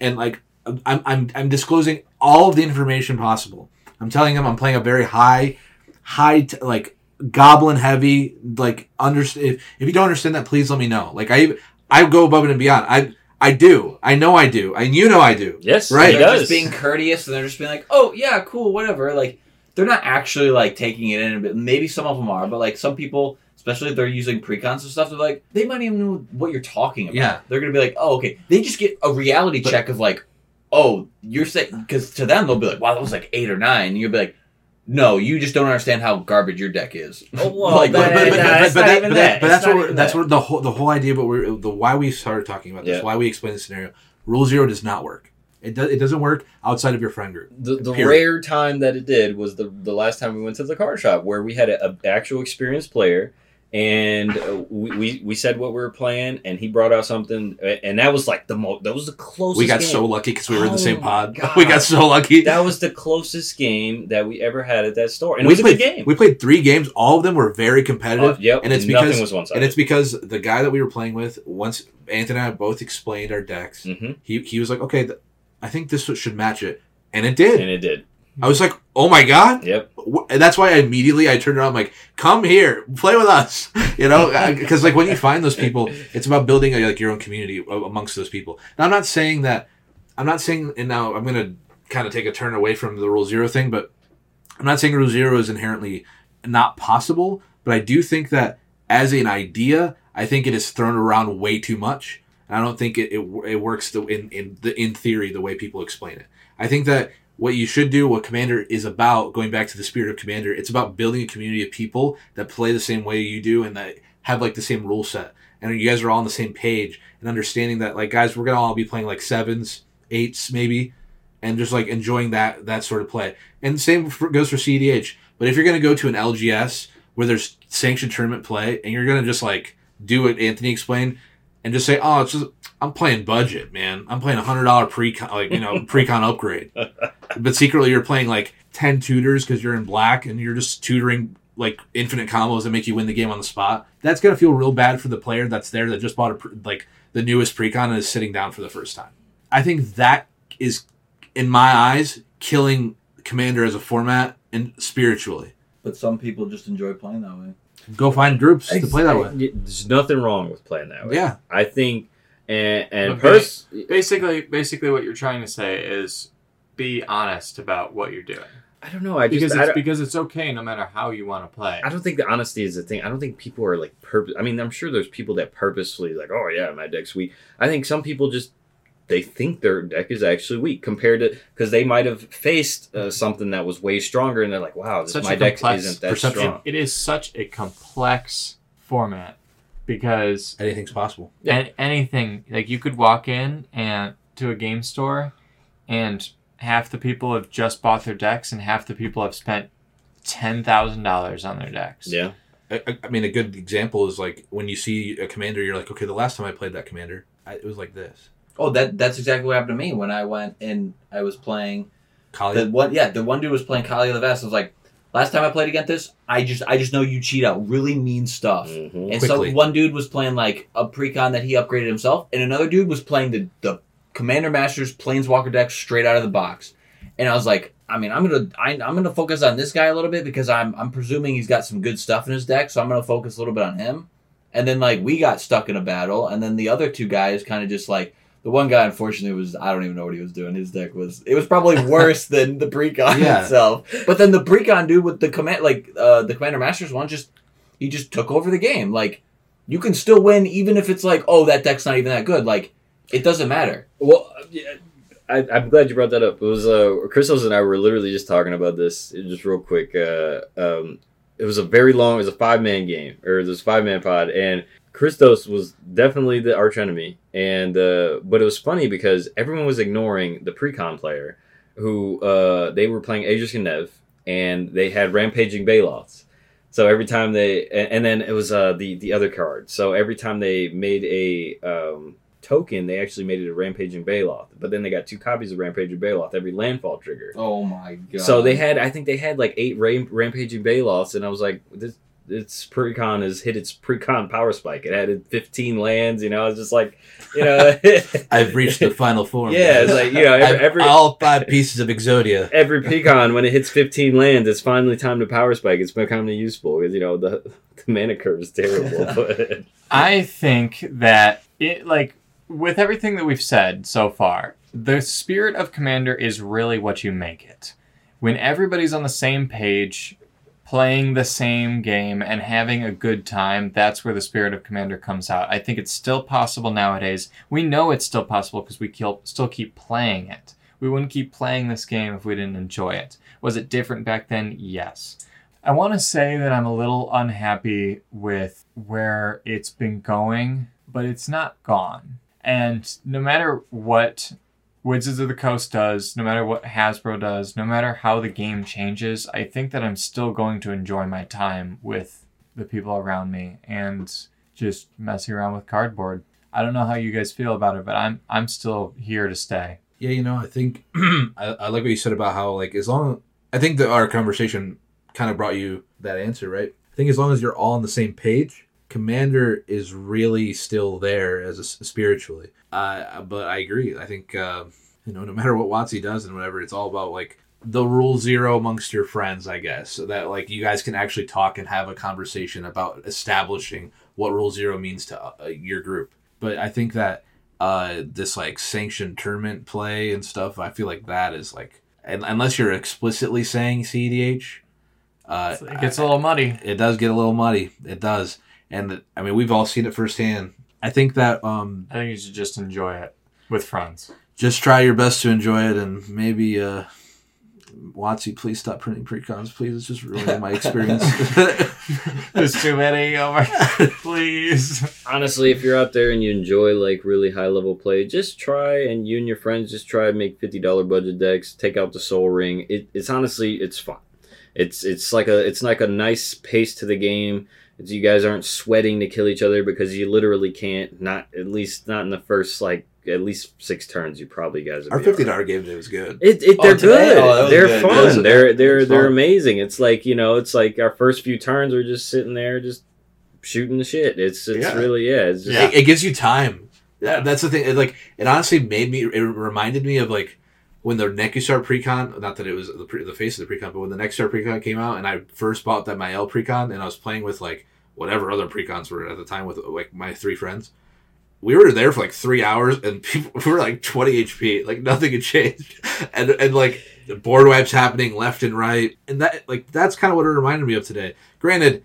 S2: And like I'm I'm I'm disclosing all of the information possible. I'm telling them I'm playing a very high, high t- like goblin heavy like under if, if you don't understand that please let me know. Like I I go above and beyond. I I do. I know I do. And you know I do.
S3: yes,
S2: Right.
S3: He
S4: They're
S3: does.
S4: just being courteous and they're just being like, "Oh yeah, cool, whatever." Like they're not actually like taking it in. But maybe some of them are, but like some people, especially if they're using precons and stuff, they're like, they might even know what you're talking about.
S2: Yeah.
S4: They're gonna be like, oh, okay. They just get a reality
S2: But-
S4: check of like, oh, you're saying because to them they'll be like, wow, that was like eight or nine. And you'll be like, no, you just don't understand how garbage your deck is.
S3: Oh, well, *laughs*
S4: Like,
S2: but, but, but,
S3: nah,
S2: but,
S3: it's
S2: but
S3: not
S2: that- but
S3: that.
S2: that- but
S3: It's
S2: that's what that's
S3: that.
S2: what the whole the whole idea. But we're the why we started talking about this,
S3: Yeah.
S2: why we explain the scenario. Rule zero does not work. It does. It doesn't work outside of your friend group.
S3: the, the rare time that it did was the the last time we went to the card shop where we had an actual experienced player and uh, we, we we said what we were playing and he brought out something uh, and that was like the most that was the closest
S2: We got
S3: game.
S2: so lucky because we were in the same
S3: Oh,
S2: pod. *laughs*
S3: God.
S2: We got so lucky.
S3: that was the closest game that we ever had at that store and
S2: we
S3: it was
S2: played,
S3: a good game
S2: We played three games. All of them were very competitive.
S3: Uh, yep
S2: and it's
S3: nothing
S2: because-
S3: was one sided
S2: and it's because the guy that we were playing with, once Anthony and I both explained our decks,
S3: hmm
S2: he, he was like, okay, th- I think this should match it. And it did.
S3: and it did
S2: I was like, oh my God.
S3: yep
S2: And that's why I immediately I turned around I'm like, come here, play with us, *laughs* you know, *laughs* because like when you find those people, it's about building a, like your own community amongst those people. Now I'm not saying that, I'm not saying, and now I'm gonna kind of take a turn away from the rule zero thing, but I'm not saying rule zero is inherently not possible, but I do think that as an idea, I think it is thrown around way too much. And I don't think it, it, it works the, in in the in theory the way people explain it. I think that what you should do, what Commander is about, going back to the spirit of Commander, it's about building a community of people that play the same way you do and that have like the same rule set. And you guys are all on the same page and understanding that, like, guys, we're gonna all be playing like sevens, eights, maybe, and just like enjoying that that sort of play. And same for, goes for CDH. But if you're gonna go to an LGS where there's sanctioned tournament play and you're gonna just like do what Anthony explained and just say, "Oh, it's just I'm playing budget, man. I'm playing a hundred dollar pre like you know *laughs* pre-con upgrade," but secretly you're playing like ten tutors because you're in black and you're just tutoring like infinite combos that make you win the game on the spot. That's gonna feel real bad for the player that's there that just bought a pre- like the newest pre-con and is sitting down for the first time. I think that is, in my eyes, killing Commander as a format and spiritually.
S4: But some people just enjoy playing that way.
S2: Go find groups to play that way.
S3: There's nothing wrong with playing that way.
S2: Yeah.
S3: I think, and and
S1: Okay.
S3: pers-
S1: Basically, basically, what you're trying to say is be honest about what you're doing
S3: I don't know. I just
S1: because
S3: I
S1: it's
S3: don't,
S1: because it's okay no matter how you want to play.
S3: I don't think the honesty is the thing. I don't think people are like purpose. I mean, I'm sure there's people that purposefully like, oh yeah, my deck's weak. I think some people just they think their deck is actually weak compared to because they might have faced uh, something that was way stronger, and they're like, wow, this, my deck isn't that
S2: perception.
S3: strong.
S1: It is such a complex format because
S2: Anything's possible.
S1: an anything like you could walk in and to a game store and half the people have just bought their decks and half the people have spent ten thousand dollars on their decks.
S3: Yeah,
S2: I, I- I mean, a good example is like when you see a commander, you're like, okay, the last time I played that commander, I, it was like this.
S4: Oh, that that's exactly what happened to me when I went and I was playing
S2: Kaalia,
S4: the one. Yeah, the one dude was playing Kaalia of the Vast. I was like, last time I played against this, I just I just know you cheat out really mean stuff.
S3: Mhm.
S4: And so one dude was playing like a precon that he upgraded himself, and another dude was playing the the Commander Masters Planeswalker deck straight out of the box. And I was like, I mean, I'm gonna I, I'm gonna focus on this guy a little bit because I'm I'm presuming he's got some good stuff in his deck, so I'm gonna focus a little bit on him. And then like we got stuck in a battle, and then the other two guys kind of just like the one guy unfortunately was I don't even know what he was doing. His deck was it was probably *laughs* worse than the precon
S2: Yeah.
S4: itself. But then the precon dude with the command like uh, the Commander Masters one just he just took over the game. Like you can still win even if it's like oh that deck's not even that good. Like it doesn't matter.
S3: Well, yeah, I, I'm glad you brought that up. It was uh, Christos and I were literally just talking about this just real quick. Uh, um, it was a very long, it was a five man game or this five man pod, and Christos was definitely the arch enemy. And uh, but it was funny because everyone was ignoring the precon player who uh, they were playing Aegis Nev, and they had rampaging Baloths. So every time they, and, then it was uh, the the other card. So every time they made a um, token, they actually made it a Rampaging Baloth. But then they got two copies of Rampaging Baloth every landfall trigger.
S4: Oh my god.
S3: So they had, I think they had like eight Ram- Rampaging Baloths, and I was like, this. Its precon has hit its precon power spike. It added 15 lands, you know. I was just like, you know, *laughs*
S2: I've reached the final form.
S3: Yeah, it's like, you know, every- every-
S2: all five pieces of Exodia. *laughs*
S3: every precon when it hits 15 lands, it's finally time to power spike. It's becoming useful because you know the, *laughs* the mana curve is terrible.
S1: I think that it like with everything that we've said so far, the spirit of commander is really what you make it. When everybody's on the same page, playing the same game and having a good time, that's where the spirit of Commander comes out. I think it's still possible nowadays. We know it's still possible because we still keep playing it. We wouldn't keep playing this game if we didn't enjoy it. Was it different back then? Yes. I want to say that I'm a little unhappy with where it's been going, but it's not gone. And no matter what Wizards of the Coast does, no matter what Hasbro does, no matter how the game changes, I think that I'm still going to enjoy my time with the people around me and just messing around with cardboard. I don't know how you guys feel about it, but I'm I'm still here to stay.
S2: Yeah, you know, I think *clears throat* I, I like what you said about how like as long I think that our conversation kind of brought you that answer, right? I think as long as you're all on the same page, Commander is really still there as a, spiritually. Uh, but I agree. I think uh, you know, no *laughs* matter what WotC does and whatever, it's all about like the rule zero amongst your friends, I guess, so that like you guys can actually talk and have a conversation about establishing what rule zero means to uh, your group. But I think that uh, this like sanctioned tournament play and stuff, I feel like that is like, and, unless you're explicitly saying CDH, uh,
S1: It gets a little muddy.
S2: it does get a little muddy. It does, and I mean we've all seen it firsthand. I think that um,
S1: I think you should just enjoy it with friends.
S2: just try your best to enjoy it, and maybe uh, WotC, please stop printing precons, please. It's just ruining my experience. *laughs*
S1: There's too many. Oh *laughs* my please.
S3: Honestly, if you're out there and you enjoy like really high level play, just try and you and your friends just try and make fifty dollar budget decks. Take out the Sol Ring. It, it's honestly it's fun. It's it's like a it's like a nice pace to the game. It's, you guys aren't sweating to kill each other because you literally can't. Not at least not in the first like at least six turns. You probably guys. would
S2: Our
S3: be
S2: fifty
S3: alright.
S2: dollar game day was good.
S3: It, it
S4: Oh,
S3: they're
S4: today?
S3: good.
S4: Oh,
S3: they're
S4: good.
S3: fun.
S2: That was-
S3: they're they're
S2: was
S3: they're
S2: fun.
S3: amazing. It's like you know, it's like our first few turns we're just sitting there just shooting the shit. It's it's
S2: Yeah.
S3: really yeah. It's just,
S1: Yeah.
S2: It, it gives you time.
S1: Yeah.
S2: That- That's the thing. It, like it honestly made me. It reminded me of like when the Nekusar precon. Not that it was the, pre, the face of the precon, but when the Nekusar precon came out, and I first bought that Mayael precon, and I was playing with like whatever other precons were at the time with like my three friends. We were there for like three hours, and *laughs* people we were like twenty HP. Like nothing had changed, *laughs* and and like the board wipes happening left and right, and that like that's kind of what it reminded me of today. Granted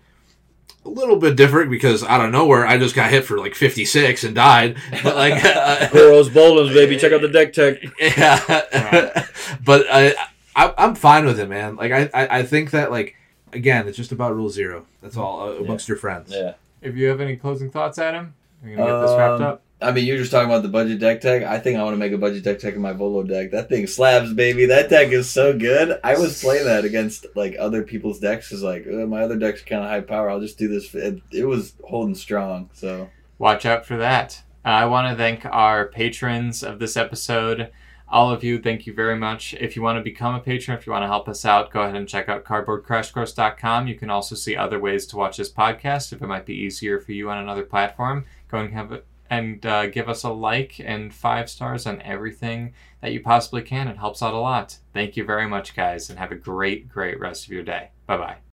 S2: a little bit different because out of nowhere I just got hit for like 56 and died. But like, *laughs* uh,
S3: Kuros Bolins, baby. Check out the deck tech. *laughs*
S2: yeah. *laughs* but I, I, I'm fine with it, man. Like I, I, I think that like again, it's just about rule zero. That's all uh, amongst your friends.
S4: Yeah.
S1: If you have any closing thoughts, Adam, we're gonna get this wrapped
S4: Um,
S1: up.
S4: I mean, you're just talking about the budget deck tech. I think I want to make a budget deck tech in my Volo deck. That thing slabs, baby. That deck is so good. I was playing that against like other people's decks. Is like "Uh, my other deck's kind of high power. I'll just do this. It, it was holding strong. So
S1: Watch out for that. I want to thank our patrons of this episode. All of you, thank you very much. If you want to become a patron, if you want to help us out, go ahead and check out cardboardcrashcourse.com. You can also see other ways to watch this podcast if it might be easier for you on another platform. Go and have it and uh, give us a like and five stars on everything that you possibly can. It helps out a lot. Thank you very much, guys, and have a great, great rest of your day. Bye bye.